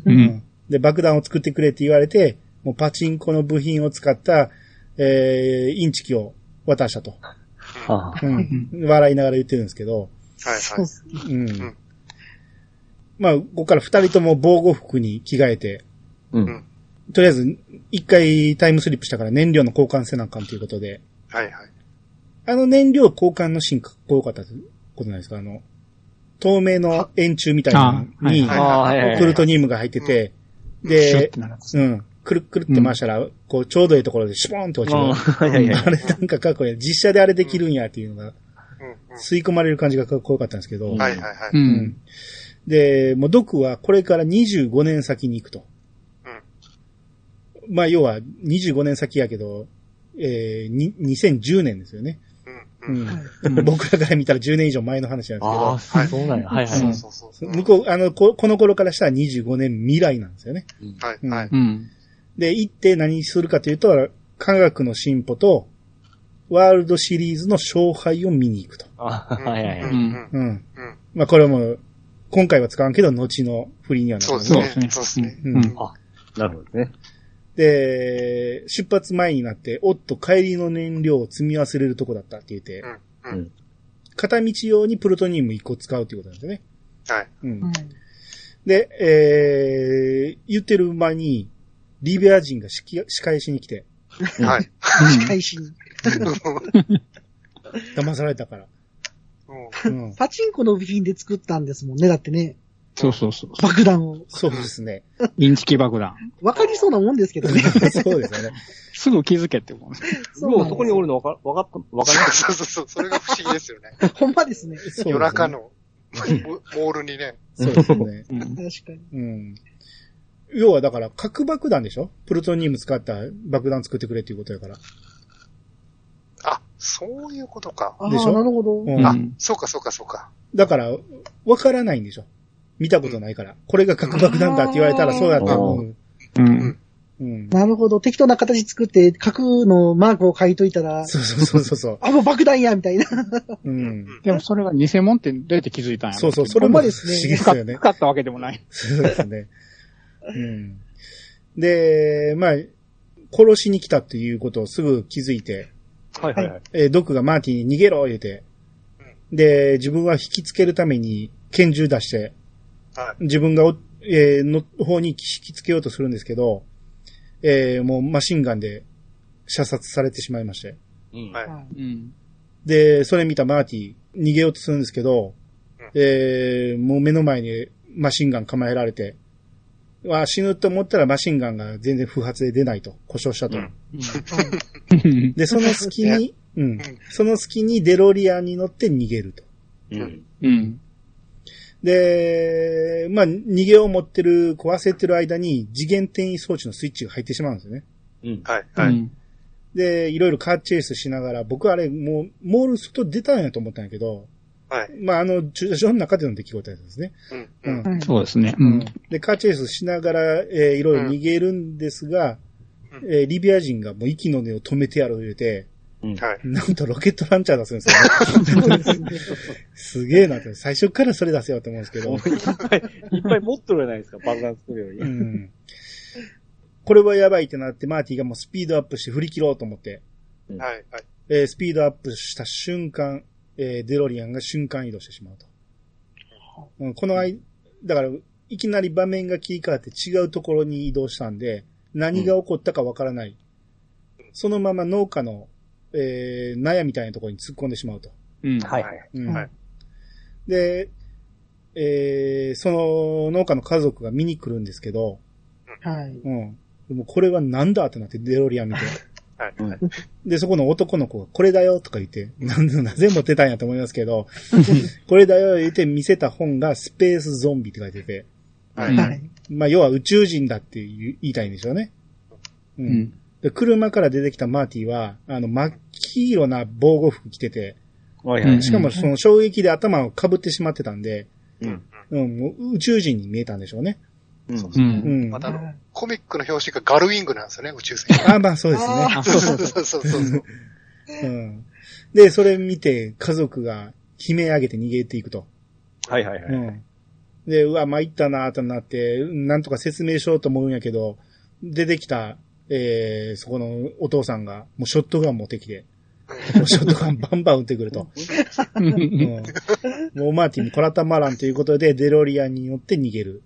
うん。う。うんで、爆弾を作ってくれって言われて、もうパチンコの部品を使った、えーインチキを渡したと。はあ。うん。笑いながら言ってるんですけど、はいはい。うん。んまあ、ここから二人とも防護服に着替えて、うん。とりあえず、一回タイムスリップしたから燃料の交換せなあかんということで、はいはい。あの燃料交換のシーンかっこよかったことないですか？あの、透明の円柱みたいなのに、はいああ、はいはいはい。プルトニウムが入ってて、でうん、くるっくるって回したら、こう、ちょうどいいところでシュポーンって落ちる。うんはいはいはいあれなんかかっこいい。実写であれできるんやっていうのが、うん。うん吸い込まれる感じがかっこよかったんですけど、うんはいはいはい。う。うんで、もうドクはこれから25年先に行くと。まあ、要は25年先やけど、えー、に2010年ですよね。うん。僕らから見たら10年以上前の話なんですけどああ、、そうなんや。はいはい。そうそうそう。向こう、あの、ここの頃からしたら25年未来なんですよね。はい、うんはい。うん。で、行って何するかというと、科学の進歩と、ワールドシリーズの勝敗を見に行くと。あはいはいはい。うん。うん。まあ、これも、今回は使わんけど、後の振りにはなるね。そうですねそうですね。うんうんあ、なるほどね。で、出発前になって、おっと帰りの燃料を積み忘れるとこだったって言って、うん。うん。片道用にプルトニウム1個使うっていうことなんですよね。はい。うんうん。で、えー、言ってる間に、リビア人が仕仕返しに来て、はい。仕返しに。騙されたから。うんうん。パチンコの部品で作ったんですもんね。だってね、そうそうそう。爆弾を。そうですね。インチキ爆弾。わかりそうなもんですけどね。そうですよね。すぐ気づけって思う。もうそうそこにおるのわか、わかった、わかります？そうそうそう。それが不思議ですよね。ほんまですね。夜中。のモールにね。そうですね。うん。確かに。うん。要はだから核爆弾でしょ？プルトニウム使った爆弾作ってくれっていうことやから。あ、そういうことか。でしょ？なるほど。うんあうん、そうかそうかそうか。だから、わからないんでしょ？見たことないから。これが核爆弾だって言われたらそうやった思う。うん。うん。なるほど。適当な形作って、核のマークを書いといたら、そうそうそうそうそう。あ、もう爆弾やみたいな。うん。でもそれが偽物ってどうやって気づいたんやろそうそう、それも不思まですね議ですよね。使ったわけでもない。そうですね。うん。で、まあ、殺しに来たっていうことをすぐ気づいて、はいはいはい。えードックがマーティに逃げろ言うて、で、自分は引きつけるために拳銃出して、はい。自分がお、えーの方に引きつけようとするんですけど、えーもうマシンガンで射殺されてしまいまして。うん。はいうん。で、それ見たマーティ、逃げようとするんですけど、うんえーもう目の前にマシンガン構えられて、わ死ぬと思ったらマシンガンが全然不発で出ないと、故障したと。うんうん。で、その隙に、うん。その隙にデロリアンに乗って逃げると。うん。うん。で、まあ、逃げを持ってる、こう焦ってる間に次元転移装置のスイッチが入ってしまうんですよね。うん。はい。はい。うん。で、いろいろカーチェイスしながら、僕あれもう、モール外出たんやと思ったんやけど、はい。まあ、あの、駐車場の中での出来事やったんですね。うん。うん。うんそうですね。うん。で、カーチェイスしながら、えーいろいろ逃げるんですが、うんえーリビア人がもう息の根を止めてやろう言うて、うん。はい。なんとロケットランチャー出すんですよね。すげえなって、最初からそれ出せよって思うんですけど。いっぱい、いっぱい持っとるじゃないですか、爆弾作るより。うん。これはやばいってなって、マーティがもうスピードアップして振り切ろうと思って、はい。はい。えースピードアップした瞬間、えーデロリアンが瞬間移動してしまうと。うん、この間、だから、いきなり場面が切り替わって違うところに移動したんで、何が起こったかわからない。そのまま農家の、えー、納屋みたいなところに突っ込んでしまうと。うん。はいはい。うんはいで、えー、その農家の家族が見に来るんですけど、はい。うん。でもこれはなんだってなってデロリアン見て。はい。うん。で、そこの男の子がこれだよとか言って、なんで、なぜ持ってたんやと思いますけど、これだよ言って見せた本がスペースゾンビって書いてて、はい。まあ要は宇宙人だって言いたいんでしょうね。う。うんん。で、車から出てきたマーティは、あの、真っ黄色な防護服着てて、はいはい。しかもその衝撃で頭を被ってしまってたんで、うん。うん、もう宇宙人に見えたんでしょうね。うん。う。うんん。またあの、コミックの表紙がガルウィングなんですよね、宇宙船。あ、まあそうですね。あそうそうそうそうそう。うん。で、それ見て家族が悲鳴上げて逃げていくと。はいはいはい。うん。で、うわ、参ったなーとなって、なんとか説明しようと思うんやけど、出てきた、えー、そこのお父さんが、もうショットガン持ってきて、もうショットガンバンバン撃ってくると。うん、もうマーティンこらたまらんということで、デロリアンに乗って逃げる。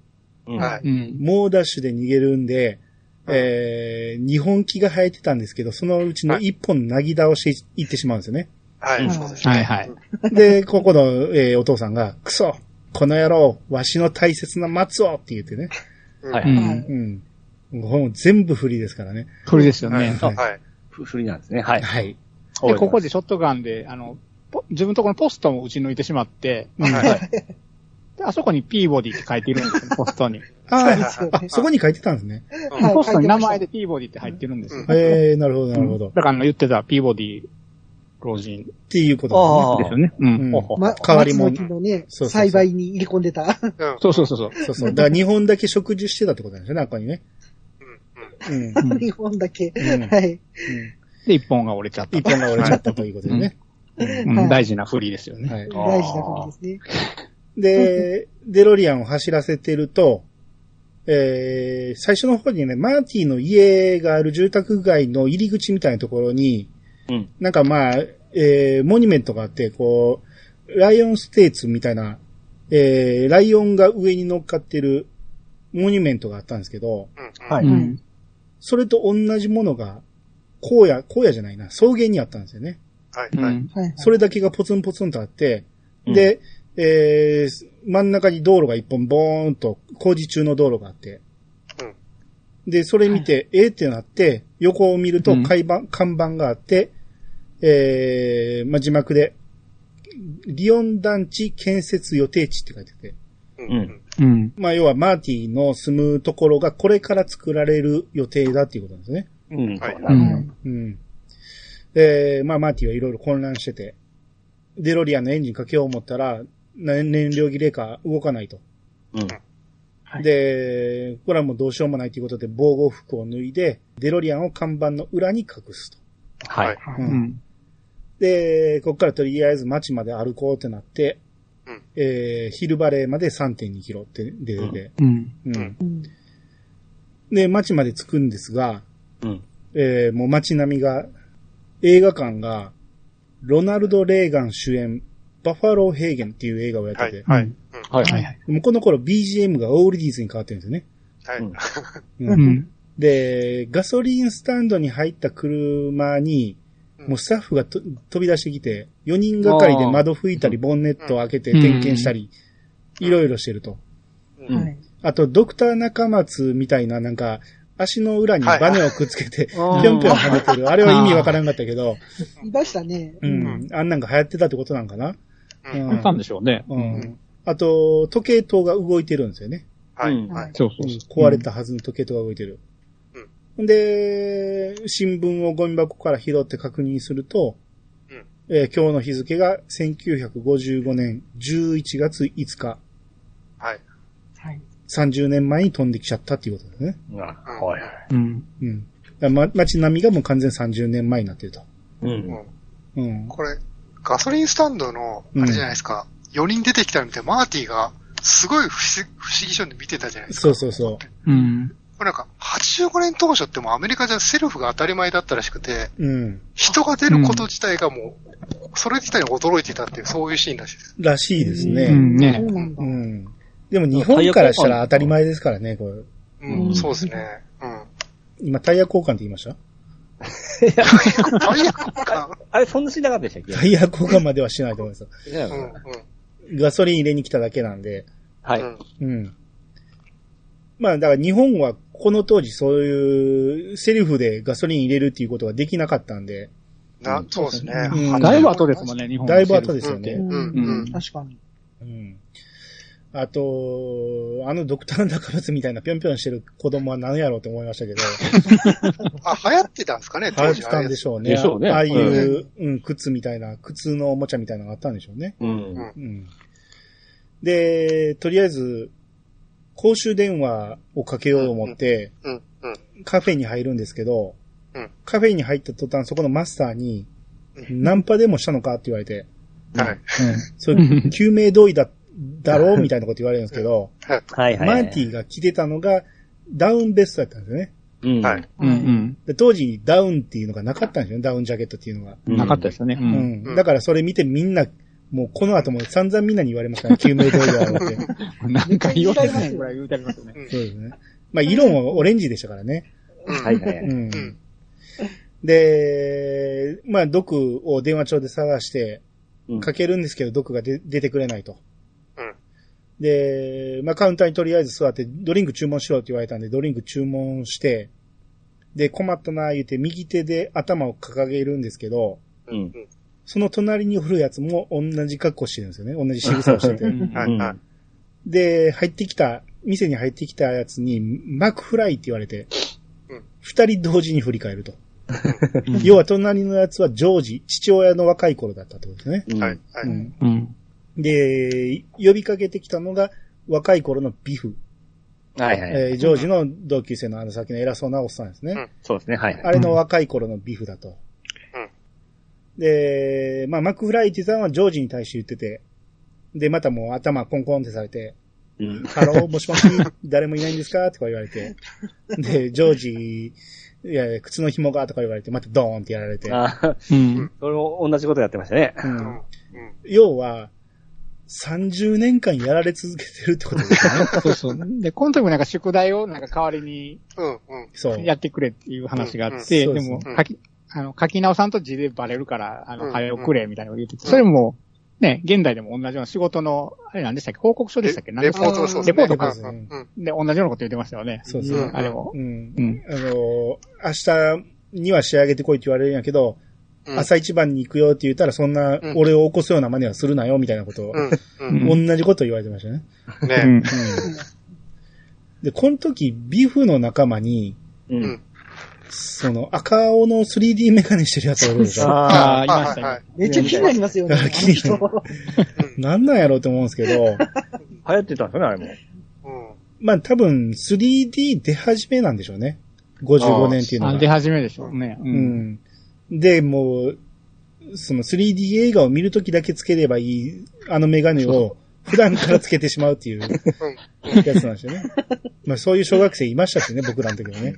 うん。はい。うん。猛ダッシュで逃げるんで、えー、日本木が生えてたんですけど、そのうちの一本なぎ倒していってしまうんですよね。はい。うんそうですね。はいはいで、ここの、えーお父さんが、クソこの野郎わしの大切な松をって言ってね。うんはいうん。うん。もう全部フリーですからね。これですよはい。ね。はい。ふ振りなんですね。はい。はい。で、ここでショットガンで、あの、ポ自分のところのポストも撃ち抜いてしまって、うんはい。であそこにピーボディって書いてるんですよ、ポストに。あああそこに書いてたんですね。はいポストに名前でピーボディって入ってるんですよ。ええなるほど、なるほど。っだからあの言ってたピーボディ老人ていうことあですよね。う。ん。ほほま、代わりもん松のね、そうそうそう栽培に入れ込んでた。うん。そうそうそうそう。そうそう。だから日本だけ植樹してたってことなんですよね、あこにね。うん。うん。うん。うん日本だけ。うんはい。で、一本が折れちゃった。一本が折れちゃったということでね。うん大事な振りですよね。はい。大事なことですね。で、デロリアンを走らせてると、えー、最初の方にね、マーティの家がある住宅街の入り口みたいなところに、うん。なんかまあ、えー、モニュメントがあって、こう、ライオンステーツみたいな、えー、ライオンが上に乗っかってるモニュメントがあったんですけど、うん。はいうん。それと同じものが、荒野、荒野じゃないな、草原にあったんですよね。はい。はい。それだけがポツンポツンとあって、うん。で、えー、真ん中に道路が一本ボーンと工事中の道路があって、で、それ見て、えーってなって、横を見るとうん。看板、看板があって、えー、まあ、字幕で、リオン団地建設予定地って書いてて、うん。うん。うん。まあ、要はマーティの住むところがこれから作られる予定だっていうことなんですね。うん。はいそうん。うん。で、まあ、マーティはいろいろ混乱してて、デロリアンのエンジンかけよう思ったら、な燃料切れか動かないと。うん。はいで、これはもうどうしようもないということで防護服を脱いで、デロリアンを看板の裏に隠すと。はい。ううんん。で、ここからとりあえず街まで歩こうってなって、うんえー、ヒルバレーまで3.2キロって出てて、うん。うんで、街まで着くんですが、うん。えー、もう街並みが、映画館が、ロナルド・レーガン主演、バファロー・ヘーゲンっていう映画をやってて、はい。うんはい。はいはい。もうこの頃 BGM がオールディーズに変わってるんですよね。はい。うん。で、ガソリンスタンドに入った車に、もうスタッフがと飛び出してきて、4人がかりで窓拭いたり、ボンネットを開けてうん点検したり、いろいろしてると。あと、ドクター中松みたいな、なんか、足の裏にバネをくっつけて、ぴはいょんぴょん跳ねてる。あれは意味わからんかったけど、いましたね。うん。あんなんが流行ってたってことなんかな？うんうんあったんでしょうね。うん。あと、時計塔が動いてるんですよね。はい。そうそううん壊れたはずの時計塔が動いてる。で、新聞をゴミ箱から拾って確認すると、うんえー今日の日付が1955年11月5日、はい。はい。30年前に飛んできちゃったっていうことですね。あはいはい。うん。うん。ま、街並みがもう完全30年前になってると。う。うんん。うん。これ、ガソリンスタンドの、あれじゃないですか。4人出てきたの見て、マーティが、すごい不思不思議そうに見てたじゃないですか。そうそうそう。うん。これなんか、85年当初ってもうアメリカじゃセルフが当たり前だったらしくて、うん。人が出ること自体がもう、それ自体に驚いていたっていう、そういうシーンらしいです。らしいですうね。う。なんだう。ん。でも日本からしたら当たり前ですからね、これ。うん、うんそうですね。うん。今タイヤ交換って言いました？タイヤ交換あれ、そんなしなかったでしたっけ？タイヤ交換まではしないと思います。うん、うん。ガソリン入れに来ただけなんで。はい。うんうん。まあ、だから日本はこの当時そういうセルフでガソリン入れるっていうことができなかったんで、な、そうですね。うんだいぶ後ですもんね、日本のだいぶ後ですよね。うんうん。確かに。うん。あと、あのドクター中松みたいなぴょんぴょんしてる子供は何やろうと思いましたけど、あ、流行ってたんですかね、流行って当時たんでしょうね。でしょうねああいう、うん、靴みたいな、靴のおもちゃみたいなのがあったんでしょうね。うん。うん。で、とりあえず、公衆電話をかけようと思って、うん、うん。カフェに入るんですけど、うんカフェに入った途端、そこのマスターに、ナンパでもしたのかって言われて、はい。それ、救命同意だ、だろうみたいなこと言われるんですけど、はいはい。マーティが着てたのが、ダウンベストだったんですよね。ィはい。うんうん。で当時、ダウンっていうのがなかったんですよね、ダウンジャケットっていうのが。うんなかったですよね。う。うんん。うんだからそれ見てみんな、もうこの後も散々みんなに言われましたね、救命同意だろうって。なんか言われないぐらい言うてありますよね。うんそうですね。まあ、色もオレンジでしたからね。はいはい。うんうん。で、まあ、毒を電話帳で探して、うんかけるんですけど、毒がで出てくれないと。うん。で、まあ、カウンターにとりあえず座って、ドリンク注文しろって言われたんで、ドリンク注文して、で、困ったな、言うて、右手で頭を掲げるんですけど、うん。その隣におるやつも同じ格好してるんですよね。同じ仕草をしてて。うんはい、はい。で、入ってきた、店に入ってきたやつに、マクフライって言われてうん、二人同時に振り返ると。要は隣のやつはジョージ、父親の若い頃だったってことですね。うんはい。はい。うん。うん。で、呼びかけてきたのが、若い頃のビフ。はいはい。えージョージの同級生のあの先の偉そうなおっさんですね。うんそうですね、はいはい。あれの若い頃のビフだと。で、まあ、マクフライティさんはジョージに対して言ってて、で、またもう頭コンコンってされて、うんハロー、もしもし、誰もいないんですか？とか言われて。で、ジョージ、いや、靴の紐がとか言われて、またドーンってやられて。ああ、うん。それも同じことやってましたね。ううんん。ん、要は、30年間やられ続けてるってことですよね。そうそう。で、この時もなんか宿題をなんか代わりにうん。うん。そう。やってくれっていう話があって、うんうんでもうん、書き、あの、書き直さんと字でバレるから、あうんの、早くれ、みたいなのを言ってて、それも、ね、現代でも同じような仕事の、あれ何でしたっけ？報告書でしたっけ？何でしたっレポート、そうですね。レポートかですで、同じようなこと言ってましたよね。そうそう。うんあれも。うん。うん。あの、明日には仕上げてこいって言われるんやけど、うん。朝一番に行くよって言ったら、そんなうん俺を起こすような真似はするなよ、みたいなことを、同じこと言われてましたね。うねん。で、この時、ビフの仲間に、ううんん。その赤青の 3D メガネしてるやつがおるでしょ。ああ、いましたはいはいね。めっちゃ気になりますよね。気になる なんなんやろうと思うんですけど、流行ってたんですよね、あれも。うん。まあ多分 3D 出始めなんでしょうね。55年っていうのあ、が。出始めでしょうね。う。うんん。で、もう、その 3D 映画を見るときだけつければいい、あのメガネを普段からつけてしまうっていうやつなんですよね。まあそういう小学生いましたしね、僕らの時はね。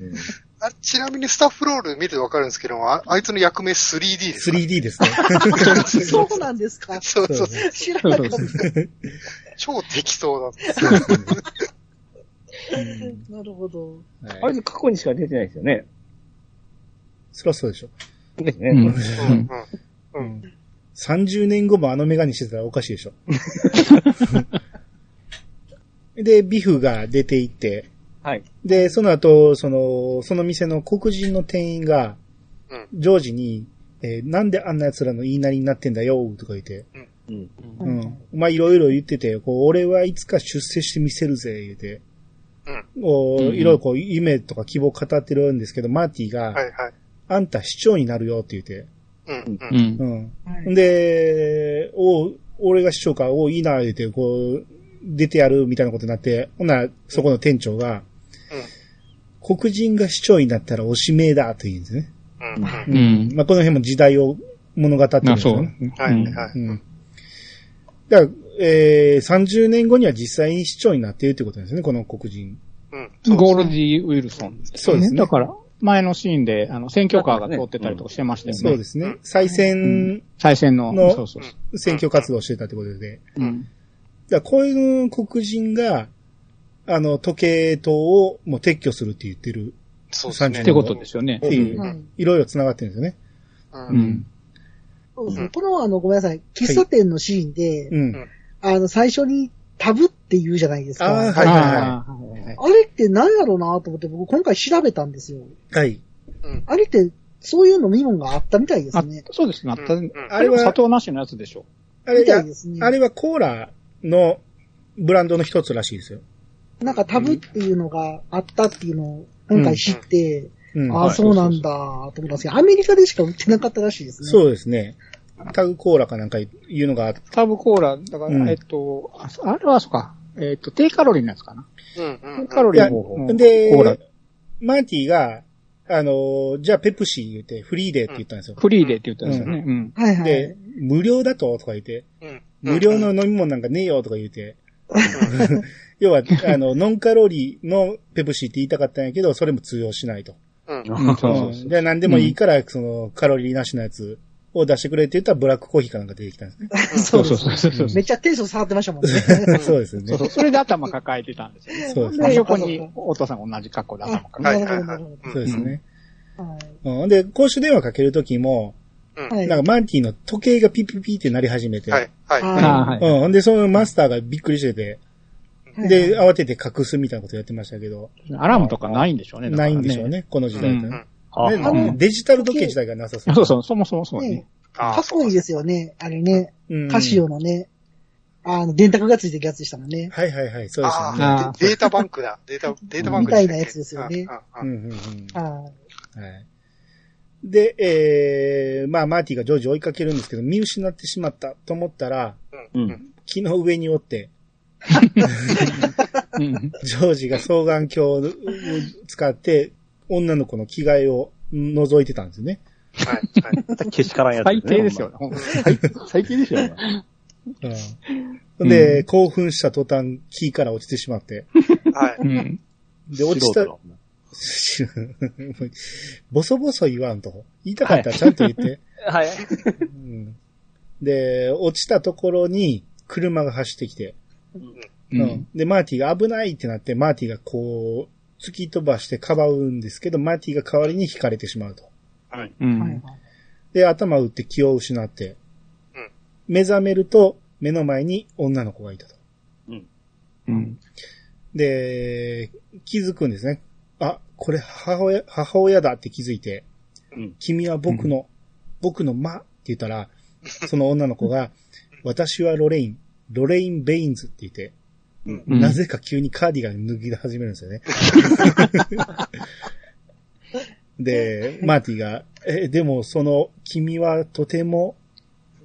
あちなみにスタッフロール見るとわかるんですけどあ、あいつの役名 3D ですか？3D ですね。そうなんですか？そうそう。知らなかった。超適当だ。なるほど。あれ過去にしか出てないですよね。そりゃそうでしょ。ですね。うんうん。うん。うん。30年後もあのメガネしてたらおかしいでしょ。で、ビフが出ていって、はい。で、その後、その、その店の黒人の店員が、うんジョージに、えーなんであんな奴らの言いなりになってんだよ、とか言って、うん。うん。お前いろいろ言ってて、こう、俺はいつか出世してみせるぜ、言うて、こううんいろいろこう、夢とか希望を語ってるんですけど、マーティが、はいはい。あんた市長になるよって言って、うん。ううん。ん。うん。de、おう俺が市長か、おういいな、言って、こう、出てやるみたいなことになって、ほんなら、そこの店長が、黒人が市長になったらおしめだと言うんですね。うん。うん。まあ、この辺も時代を物語ってるんあ、そうですよね。。はいはい。うん。だから、えー、30年後には実際に市長になっているということなんですね、この黒人。うん。ゴールディ・ウィルソン、そうですねだから、前のシーンで、あの、選挙カーが通ってたりとかしてましたよね。そうですね。再選再選の、のそうそうそ選挙活動をしてたってことで。う。うん。だからこういう黒人が、あの、時計塔をもう撤去するって言ってるそうですね。ってことですよねっ。ていう、はいいろいろ繋がってるんですよね。う。うんん。そうですね。この、あの、ごめんなさい。喫茶店のシーンで、うん。あの、最初にタブって言うじゃないですか。あーはいはいはいはいあれって何やろうなと思って僕今回調べたんですよ。い。はい。うん。あれって、そういう飲み物があったみたいですあね。そうですね。あった。うんあれは砂糖なしのやつでしょ。あれみたいが、ですね。あれはコーラのブランドの一つらしいですよ。なんかタブっていうのがあったっていうのを今回知って、うん。ああ、はいそうなんだ、と思ったんですけど、アメリカでしか売ってなかったらしいですね。そうですね。タグコーラかなんかいうのがあって、タブコーラ、だから、うんえっと、ああれはそうか。えっと、低カロリーのやつかな。うん。うん。低カロリーいやのうんでコーラ。マーティが、あのーじゃあペプシー言って、フリーデーって言ったんですよ。フリーでって言ったんですよね。うん。はいはい。で、無料だととか言って、うん。無料の飲み物なんかねえよとか言って、要は、あの、ノンカロリーのペプシーって言いたかったんやけど、それも通用しないと。うん。うんそうそううんで、何でもいいから、その、カロリーなしのやつを出してくれって言ったら、ブラックコーヒーかなんか出てきたんですね。そうそうそうそう。めっちゃテンション下がってましたもんね。そうですよねそう。そう。それで頭抱えてたんですよね。そうですで、ね。横にお父さんが同じ格好で頭あ抱えて。なるほど、なるほど。そうですね。で、公衆電話かけるときも、はい。なんかマーティの時計がピッピッピって鳴り始めて、はい。はい。うん。で、そのマスターがびっくりしてて、で、慌てて隠すみたいなことやってましたけど、アラームとかないんでしょうね。ないんでしょう。ね、この時代ってね。はねあねデジタル時計自体がなさそう。そうそう、そもそもそうねね。あかっこいいですよね、あれね。うんカシオのね。あの、電卓がついてるやつでしたもんね。はいはいはい、そうですよあね。ああ、デデータバンクだ。データ、データバンクみたいなやつですよねうんうんうんうんうんうん。ははい。で、えー、まあ、マーティがジョージを追いかけるんですけど、見失ってしまったと思ったら、うんうん。木の上におって、うん。ジョージが双眼鏡を使って、女の子の着替えを覗いてたんですよね。はい、はい。けしからんやつ、最低ですよね。。最最低ですよね。うん、で、興奮した途端、木から落ちてしまって。はい。うん。で、落ちた ボソボソ言わんと。言いたかったらちゃんと言って。はい。うんで、落ちたところに車が走ってきて、ううんん。で、マーティが危ないってなって、マーティがこう、突き飛ばしてかばうんですけど、マーティが代わりに引かれてしまうと。はい。うん。で、頭を打って気を失って、うん目覚めると、目の前に女の子がいたと。うん。で、気づくんですね。あ、これ母親、母親だって気づいて、うん君は僕の、僕の間って言ったら、その女の子が、私はロレイン、ロレイン・ベインズって言って、うんなぜか急にカーディガン脱ぎ始めるんですよね。で、マーティが、え、でもその、君はとても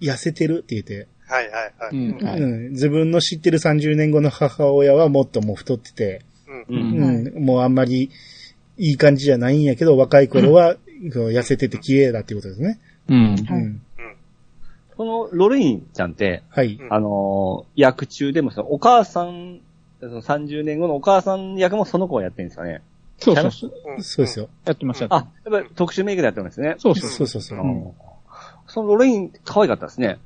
痩せてるって言って、はい、はい、はい。うん。はいうん、自分の知ってる30年後の母親はもっともう太ってて、う。うんん。うん、もうあんまりいい感じじゃないんやけど、若い頃は、痩せてて綺麗だっていうことですね。うん。このロレインちゃんって、はい。うんあのー役中でもそのお母さん、その30年後のお母さん役もその子がやってるんですかね。そうそうそう。うんそうですよ。やってました。あ、やっぱり特殊メイクでやってるんですね。そうそうそうそうそう。うんそのロレイン可愛かったですね。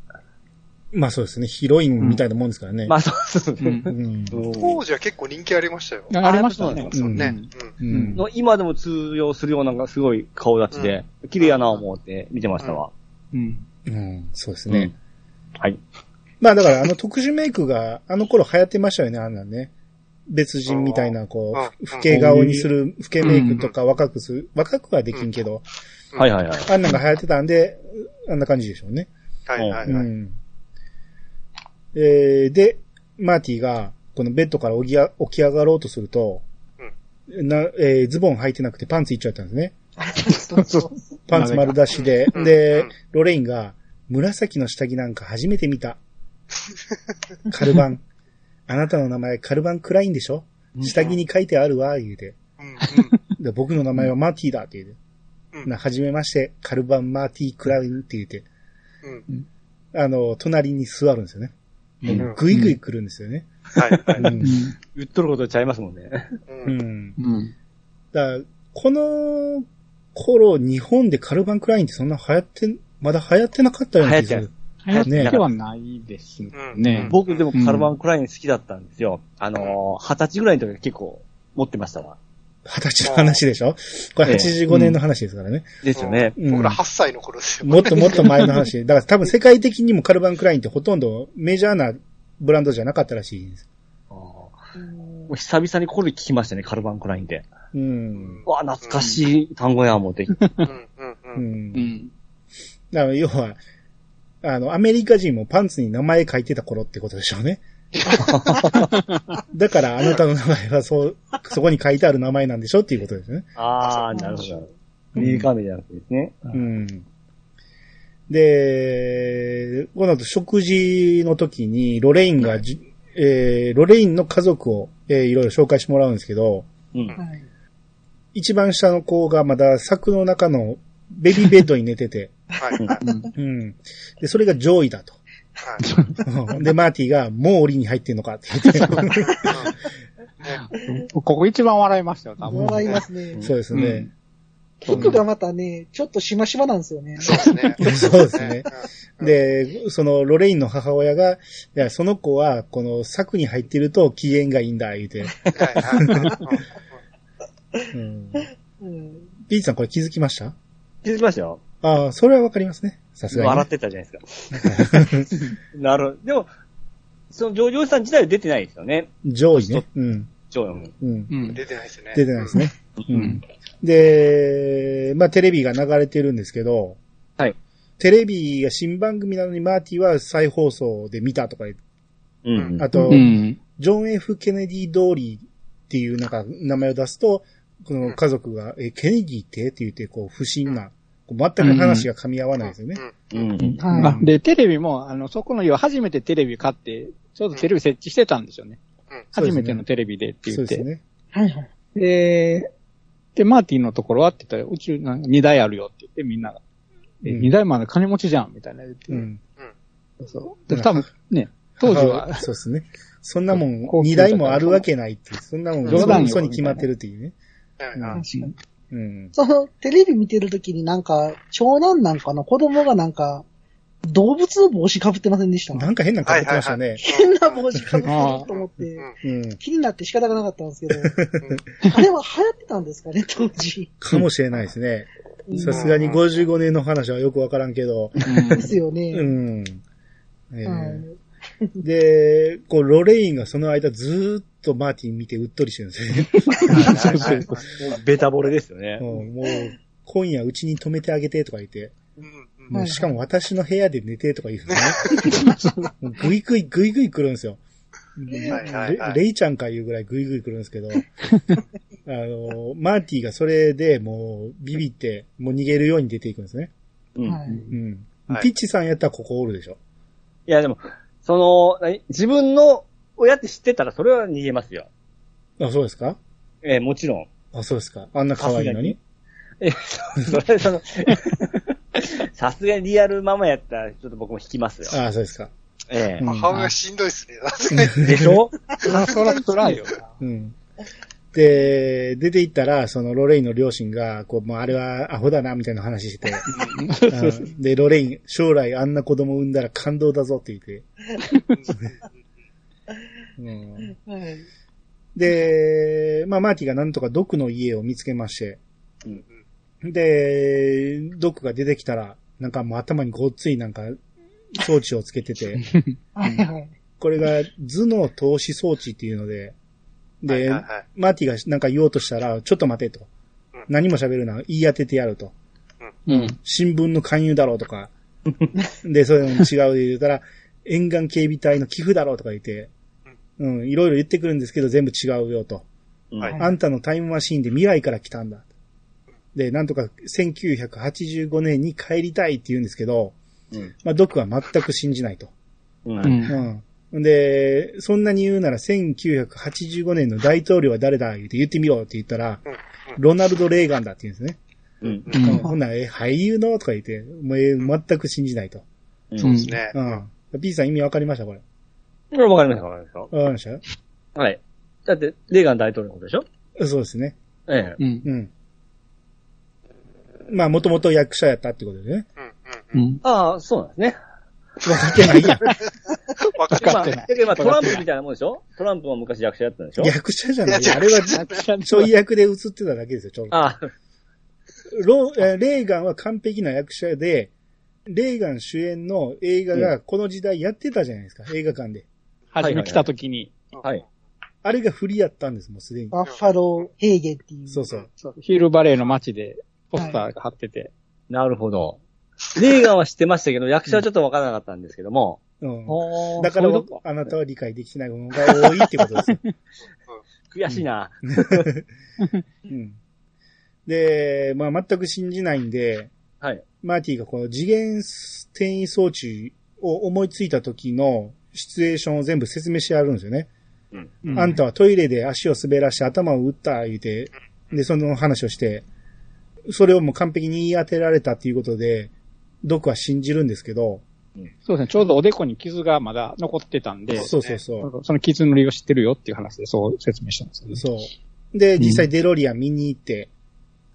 まあそうですね。ヒロインみたいなもんですからね。まあそうそううんうん。うん当時は結構人気ありましたよ。あありましたね。うんね。うん。うん。の今でも通用するようなすごい顔立ちで、綺麗やな思って見てましたわ。うん。うん。そうですね。はい。まあだからあの特殊メイクがあの頃流行ってましたよね、あんなんね。別人みたいな、こうんう、老け顔にする、老けメイクとか若くする、若くはできんけど、はいはいはい。あんなんが流行ってたんで、あんな感じでしょうね。はい、はい、はい。うん。えーで、マーティが、このベッドから起きあ起き上がろうとすると、な、えーズボン履いてなくてパンツいっちゃったんですね。そうそう。パンツ丸出しで。うんでうん、ロレインが、紫の下着なんか初めて見た。カルバン。あなたの名前カルバンクラインでしょ？下着に書いてあるわ、言うて。うん。で僕の名前はマーティーだって言うて。うん。な、はじめまして、カルバン・マーティー・クラインって言って、うん。あの、隣に座るんですよね。うん。ぐいぐい来るんですよね。はい、言っとることちゃいますもん。ね。うん。うん。うん。だからこの頃、日本でカルバン・クラインってそん。な流行って、まだ流行ってなかったような気がする。流行ってはないですね。僕でもカルバン・クライン好きだったんですよ。あのー、二十歳ぐらいの時結構持ってましたわ。二十歳の話でしょ？これええ85年の話ですからね。ですよね。うん僕ら8歳の頃ですよ。もっともっと前の話。だから多分世界的にもカルバン・クラインってほとんどメジャーなブランドじゃなかったらしいです。あーもう久々にこれ聞きましたね、カルバン・クラインって。うん。うわ、懐かしい単語や、思って。うん、うん、ううん。ん。うん。だから要は、あの、アメリカ人もパンツに名前書いてた頃ってことでしょうね。だからあなたの名前はそう、そこに書いてある名前なんでしょっていうことですね。あー、なるほど。アメリカ名じゃなくてですね。うん。で、この後食事の時にロレインがじ、えー、ロレインの家族を、えー、いろいろ紹介してもらうんですけど、うん。はい。一番下の子がまだ柵の中のベビーベッドに寝てて、はい、はい。うん。で、それが上位だと。はい。うんで、マーティが、もう檻に入ってんのかって言って。ここ一番笑いましたよ、多分。笑いますね。そうですね。服がまたね、ちょっとしましまなんですよね。そうですね。そうですね。で、そのロレインの母親が、いや、その子は、この柵に入ってると機嫌がいいんだ、言うて。はい、はい。うん。うん。ピーチさんこれ気づきました？気づきましたよ。ああ、それはわかりますね。さすがにね、笑ってたじゃないですか。なるほど。でも、そのジョージおじさん自体は出てないですよね。上位ね。うん。ジョーうんうん。うん。出てないですね。出てないですね。ううんん。で、まあ、テレビが流れてるんですけど、はい。テレビが新番組なのにマーティは再放送で見たとか言うんうん。あと、うん。ジョン・ F・ ケネディ通りっていうなんか名前を出すと、この家族が、え、ケネディって？って言って、こう、不審な、全く話が噛み合わないですよね。うんうん。はいあで、テレビも、あの、そこの家は初めてテレビ買って、ちょうどテレビ設置してたんですよね。そうですね初めてのテレビでって言って。そうですね。はいはい。で、で、マーティンのところはって言ったら、うちなんか2台あるよって言ってみんなが。え、うん2台もある金持ちじゃんみたいな言って。うん。そう。で、多分ね、当時は、そうですね。そんなもん高、級二台もあるわけないっていう、そんなもん、冗談に決まってるっていうね。はいはい確かに。うん。その、テレビ見てるときになんか、長男なんかの子供がなんか、動物の帽子かぶってませんでした？なんか変なの被ってましたね。変な帽子かぶってると思って、うん。気になって仕方がなかったんですけど、あれは流行ってたんですかね、当時。かもしれないですね。うんさすがに55年の話はよくわからんけど。ですよね。うん。ええはい で、こう、ロレインがその間ずーっとマーティン見てうっとりしてるんですよね。ベタボレですよね。うんもう、今夜うちに泊めてあげてとか言って、もうしかも私の部屋で寝てとか言うんですね。もうぐいぐいぐいぐい来るんですよ。レレイちゃんかいうぐらいぐいぐい来るんですけど、あの、マーティがそれでもうビビって、もう逃げるように出ていくんですね。うん。はいうん。はいピッチさんやったらここおるでしょ。いや、でも、その、何？自分の親って知ってたらそれは逃げますよ。あ、そうですか？ええもちろん。あ、そうですか。あんな可愛いのに？え、そそれ、その、さすがにリアルママやったら、ちょっと僕も引きますよ。あ、そうですか。ええうん母親しんどいっすね。でしょ？そら、そら、そらよ。うん。で、出て行ったら、そのロレインの両親が、こう、もうあれはアホだな、みたいな話してて。うんで、ロレイン、将来あんな子供産んだら感動だぞって言って。うん、はい。で、まあ、マーティがなんとかドクの家を見つけまして。で、ドクが出てきたら、なんかもう頭にごっついなんか装置をつけてて、はいはい。これが頭脳投資装置っていうので、で、はいはいはいマーティがなんか言おうとしたら、ちょっと待てと。うん何も喋るな、言い当ててやると。うん。新聞の勧誘だろうとか。で、そういうの違うで言ったら、沿岸警備隊の寄付だろうとか言って、うん、いろいろ言ってくるんですけど全部違うよと。はいあんたのタイムマシーンで未来から来たんだ。で、なんとか1985年に帰りたいって言うんですけど、うん。まあ、ドクは全く信じないと。うん。う。うんん。で、そんなに言うなら1985年の大統領は誰だ言って言ってみろって言ったら、うんロナルド・レーガンだって言うんですね。うん。うんうんほんなら、え、俳優のとか言って、もうえ全く信じないと。そうです。ね。うん。P さん意味わかりましたこれ。これわかりました、わかりましわかりました？はい。だって、レーガン大統領のことでしょ？そうですね。ええ。うん。うん。まあ、もともと役者やったってことでね。うんうんうん。うん。ああ、そうなんですね。分かってないやん。わかってないまあトランプみたいなもんでしょ？トランプも昔役者やったんでしょ？役者じゃないあれはちょい役で映ってただけですよ、ちょい。ああ、ロえーレーガンは完璧な役者で、レーガン主演の映画がこの時代やってたじゃないですか、映画館で。初め来た時に、はい。あれが振りやったんです、もうすでに。バッファロー・ヘーゲっていう。そうそう。ヒールバレーの街でポスターが貼ってて、なるほど。レーガンは知ってましたけど、役者はちょっとわからなかったんですけども。うん。だからあなたは理解できてないものが多いってことですよ。悔しいな。うん。で、まあ全く信じないんで、はい。マーティがこの次元転移装置を思いついた時のシチュエーションを全部説明してあるんですよね。あんたはトイレで足を滑らして頭を打った言うて、で、その話をして、それをもう完璧に言い当てられたっていうことで、ドクは信じるんですけど、そうですね、ちょうどおでこに傷がまだ残ってたんで、そうそうそう。その傷のりを知ってるよっていう話でそう説明したんですよね。そう。で、実際デロリアン見に行って、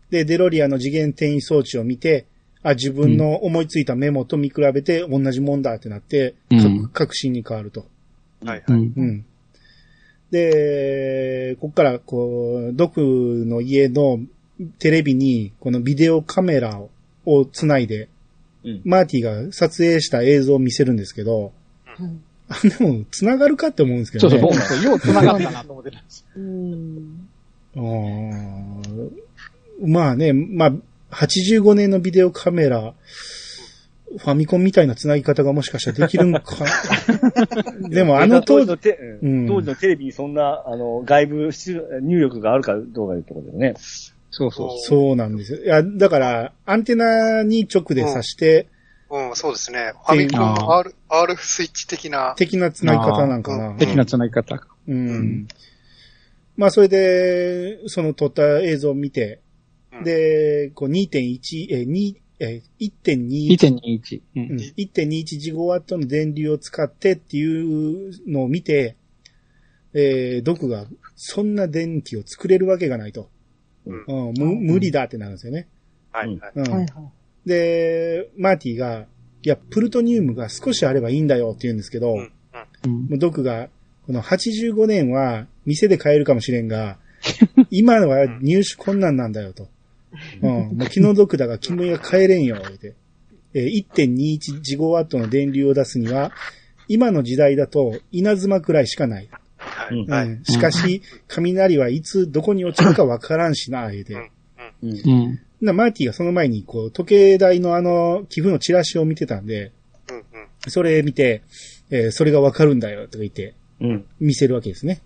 で、デロリアンの次元転移装置を見て、あ、自分の思いついたメモと見比べて同じもんだってなって、うんか確信に変わると。はいはい。うん。うん。で、こっから、こう、ドクの家のテレビに、このビデオカメラををつないで、うん。マーティが撮影した映像を見せるんですけど、うんあでも、繋がるかって思うんですけそうそう、どね。僕もよう繋がったなと思ってた んです。まあね、まあ、85年のビデオカメラ、ファミコンみたいな繋ぎ方がもしかしたらできるんかな。でもあの当時当時の、テ、ううんん当時のテレビにそんな、あの、外部出入力があるかどうかいうところだよね。そうそう。そうなんですよ。いや、だから、アンテナに直で挿して、うん、そうですね。ファミコンの R、RF スイッチ的な。的な繋ぎ方なんかな。うん的な繋ぎ方。うん。まあ、それで、その撮った映像を見て、うんで、こう2.1、え、2、え、1.2、2.21。ううんん、1.21ジゴワットの電流を使ってっていうのを見て、えー、ドクがそんな電気を作れるわけがないと。うん無理だってなるんですよね。はい、うんはい。うん。はいはい。で、マーティが、いや、プルトニウムが少しあればいいんだよって言うんですけど、うんうんもうドクが、この85年は店で買えるかもしれんが、今のは入手困難なんだよと。うん。もう気の毒だが君が買えれんよ、言うて。えー1.21ジゴワットの電流を出すには、今の時代だと稲妻くらいしかない。はい。しかし、雷はいつどこに落ちるかわからんしな、言うて。うん。うん。なマーティがその前に、こう、時計台のあの、寄付のチラシを見てたんで、うん、うん。それ見て、えーそれがわかるんだよ、とか言って、うん。見せるわけですね。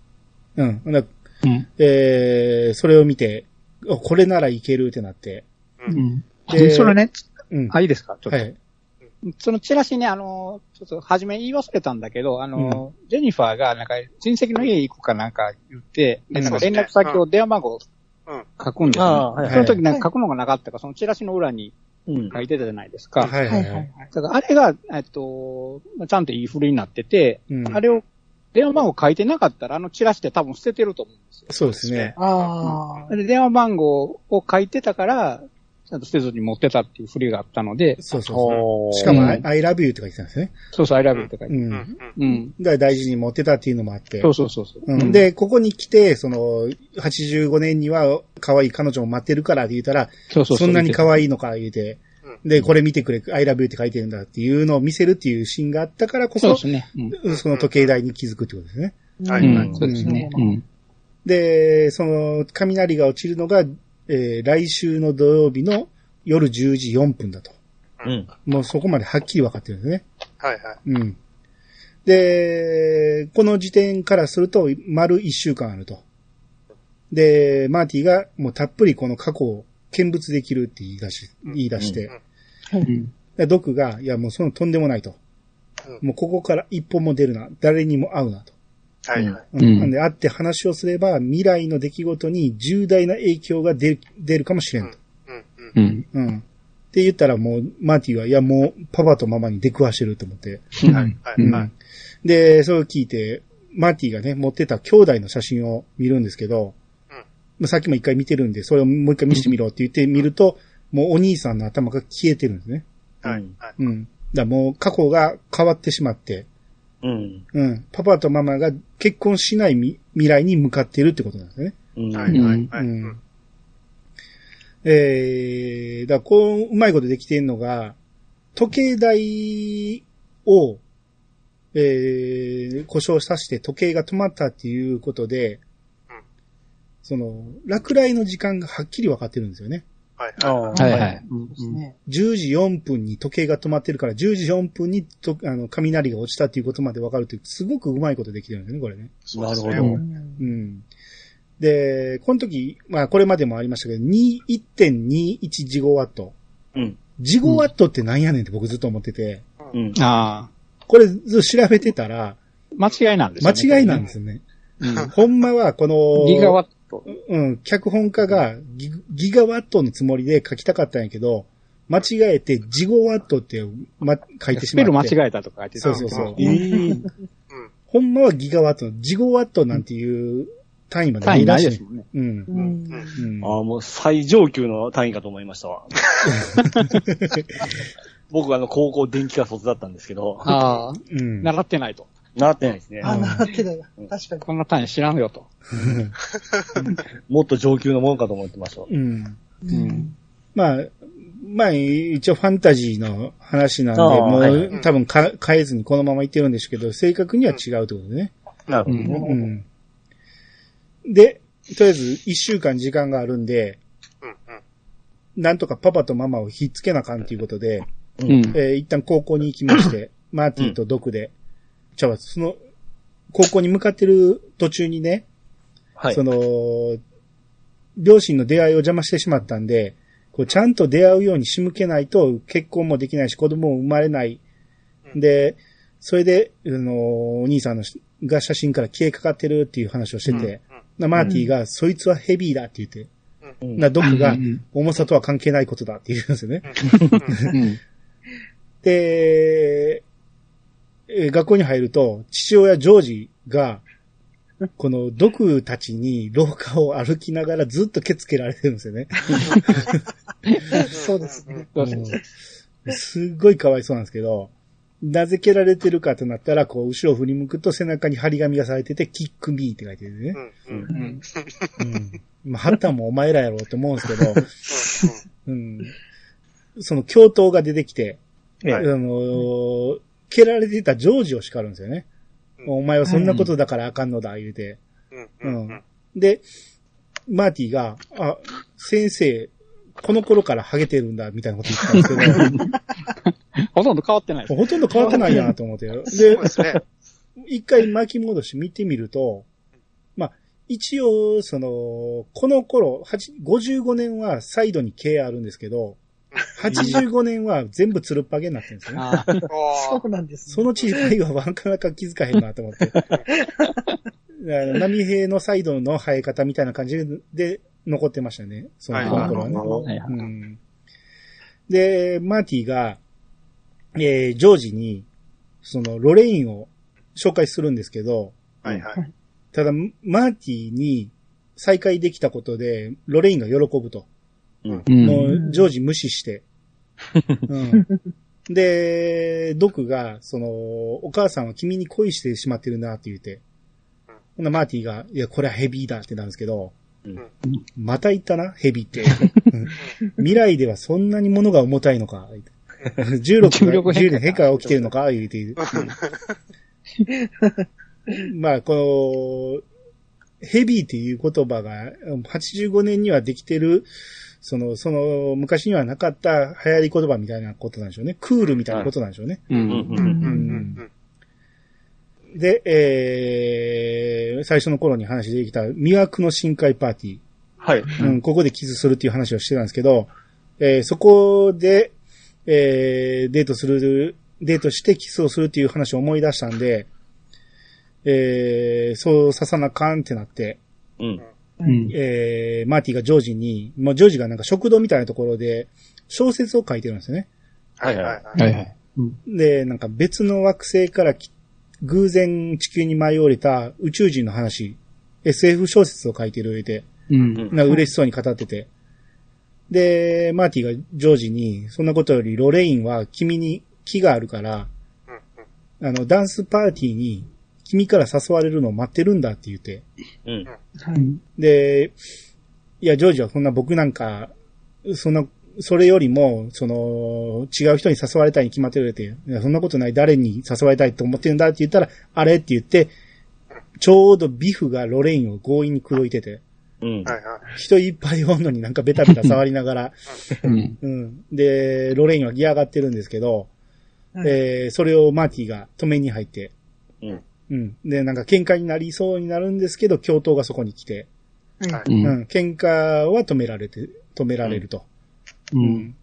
うん。ほなうん。えーそれを見て、あこれならいけるってなって。うん。でで、それね、うん。あ、いいですか？ちょっと。はい。そのチラシね、あの、ちょっと初め言い忘れたんだけど、あの、ジェニファーがなんか親戚の家行くかなんか言って、でなんか連絡先を電話番号うん。書くんですよ、ねああはいはいその時なんか書くのがなかったから、そのチラシの裏にうん。書いてたじゃないですか。はいはいはい。だからあれが、えっと、ちゃんといい振りになってて、うんあれを電話番号書いてなかったら、あのチラシって多分捨ててると思うんですよ。そうですね。ああ。で、電話番号を書いてたから、ちゃんと捨てずに持ってたっていう振りがあったので、そうそう。しかも、うん I, love you って書いてたんですね。そうそう、I love you って書いて。うん。うん。だうん。うん。から大事に持ってたっていうのもあって。そうそうそうそう。うん、で、ここに来て、その、85年には可愛い彼女も待ってるからって言ったら、そうそうそんなに可い。愛いのか言うて、で、これ見てくれ、I love you って書いてるんだっていうのを見せるっていうシーンがあったからこそ、そうですね。うんその時計台に気づくってことですね。はい、うんはい。そうですね。うん。で、その、雷が落ちるのが、えー来週の土曜日の夜10時4分だと。うん。もうそこまではっきり分かってるんですね。はい、はい。うん。で、この時点からすると、丸1週間あると。で、マーティがもうたっぷりこの過去を見物できるって言い出し、言い出して、うん。でドクが、いやもうそのとんでもないと。うんもうここから一歩も出るな。誰にも会うなと。はい、はい。うんうんなんで会って話をすれば未来の出来事に重大な影響が出る出るかもしれんと。うん、うん。うん。うん。って言ったらもう、マーティは、いやもうパパとママに出くわしてると思って。はい、はい、うんはい。で、それを聞いて、マーティがね、持ってた兄弟の写真を見るんですけど、うんまあさっきも一回見てるんで、それをもう一回見せてみろって言ってみると、もうお兄さんの頭が消えてるんですね。はい、はい。うん。だからもう過去が変わってしまって、うん。うん。パパとママが結婚しないみ未来に向かっているってことなんですね。うん。はい、はい、はい。ううんん。えー、だからこう、うまいことできてるのが、時計台を、えー、故障させて時計が止まったっていうことで、うんその、落雷の時間がはっきり分かってるんですよね。はい、あはいはい。ですね。10時4分に時計が止まってるから、10時4分にとあの雷が落ちたっていうことまで分かるっていう、すごくうまいことできてるんですね、これね。そうですねなるほどうんうん。で、この時、まあこれまでもありましたけど、2 1.21ジゴワット。うん。ジゴワットってなんやねんって僕ずっと思ってて、うん。あこれずっと調べてたら、あ。間違いなんですよね。間違いなんですよね。うん。ほんまはこの、ギガワット。うん、脚本家がギギガワットのつもりで書きたかったんやけど、間違えてジゴワットって、ま、書いてしまって。スペル間違えたとか言ってたそうそうそう。ええ。うん。ほんまはギガワットの、ジゴワットなんていう単位まで単位ないしいですもんね。うん。うんうん。ああ、もう最上級の単位かと思いましたわ。僕はあの、高校電気科卒だったんですけど、ああ。うん。習ってないと。習ってないですね。あ、なってだよ。確かに。こんな単位知らんよと。もっと上級のものかと思ってました。うん。うん。まあ、まあ、一応ファンタジーの話なんで、ああもう、はい多分か変えずにこのまま言ってるんですけど、正確には違うってことでね。なるほどうん。で、とりあえず一週間時間があるんで、うん。うん。なんとかパパとママをひっつけなあかんっていうことで、うん。えー一旦高校に行きまして、マーティとドクで、ちゃうわその、高校に向かってる途中にね、はいそ。の、両親の出会いを邪魔してしまったんで、こうちゃんと出会うように仕向けないと結婚もできないし子供も生まれない。で、それで、あの、お兄さんのしが写真から消えかかってるっていう話をしてて、なマーティが、そいつはヘビーだって言って、うんなドクがうん重さとは関係ないことだって言うんですよね。うん。で、えー学校に入ると、父親ジョージが、このドクたちに廊下を歩きながらずっとケツけられてるんですよね。そうですね。すっごいかわいそうなんですけど、なぜ蹴られてるかとなったら、こう、後ろを振り向くと背中に張り紙がされてて、キックミーって書いてるね。うんうんうん。うん。まあ、ハッタンもお前らやろうって思うんですけど、うん。その教頭が出てきて、ええあのー蹴られてたジョージを叱るんですよね。うんお前はそんなことだからあかんのだ、言うて。うんで、マーティが、あ、先生、この頃からハゲてるんだ、みたいなこと言ったんですけど、ほとんど変わってないです。ほとんど変わってないなと思って。で そうで、すね。一回巻き戻して見てみると、まあ、一応、その、この頃、8 55年はサイドに毛あるんですけど、85年は全部つるっぱげになってるんですよね。ああ。そうなんですね。その違いはなかなか気づかへんなと思って。あの波平のサイドの生え方みたいな感じで残ってましたね。そのはね。で、マーティが、えージョージに、その、ロレインを紹介するんですけど、はいはい。ただ、マーティに再会できたことで、ロレインが喜ぶと。うんもう、ジョージ無視して。うん、で、ドクが、その、お母さんは君に恋してしまってるなって言って。ほんなマーティが、いや、これはヘビーだってなるんですけど、うんまた言ったな、ヘビって。うん未来ではそんなに物が重たいのか。重力が、重力変化重力変化が起きてるのか言うている。まあ、この、ヘビーっていう言葉が、85年にはできてる、その、その、昔にはなかった流行り言葉みたいなことなんでしょうね。クールみたいなことなんでしょうね。で、えー、最初の頃に話できた、魅惑の深海パーティー。はい。うん、ここでキスするっていう話をしてたんですけど、えーそこで、えーデートする、デートしてキスをするっていう話を思い出したんで、えーそうささなあかんってなって、うん。うん。えーマーティがジョージに、もうジョージがなんか食堂みたいなところで小説を書いてるんですよね。はいはいは。はいいはい。で、なんか別の惑星からき偶然地球に舞い降りた宇宙人の話、SF 小説を書いてる上で、うん。なんか嬉しそうに語ってて。で、マーティがジョージに、そんなことよりロレインは君に気があるから、うんあの、ダンスパーティーに君から誘われるのを待ってるんだって言って。うん。で、いや、ジョージはそんな僕なんか、そんな、それよりも、その、違う人に誘われたいに決まってるって、いやそんなことない、誰に誘われたいと思ってるんだって言ったら、あれって言って、ちょうどビフがロレインを強引に口説いてて、うん。はいはい。人いっぱいおんのになんかベタベタ触りながら、うん。うん。で、ロレインは嫌がってるんですけど、えーそれをマーティが止めに入って、うん。うん。で、なんか喧嘩になりそうになるんですけど、教頭がそこに来て、はう。うんん。喧嘩は止められて、止められると。うん。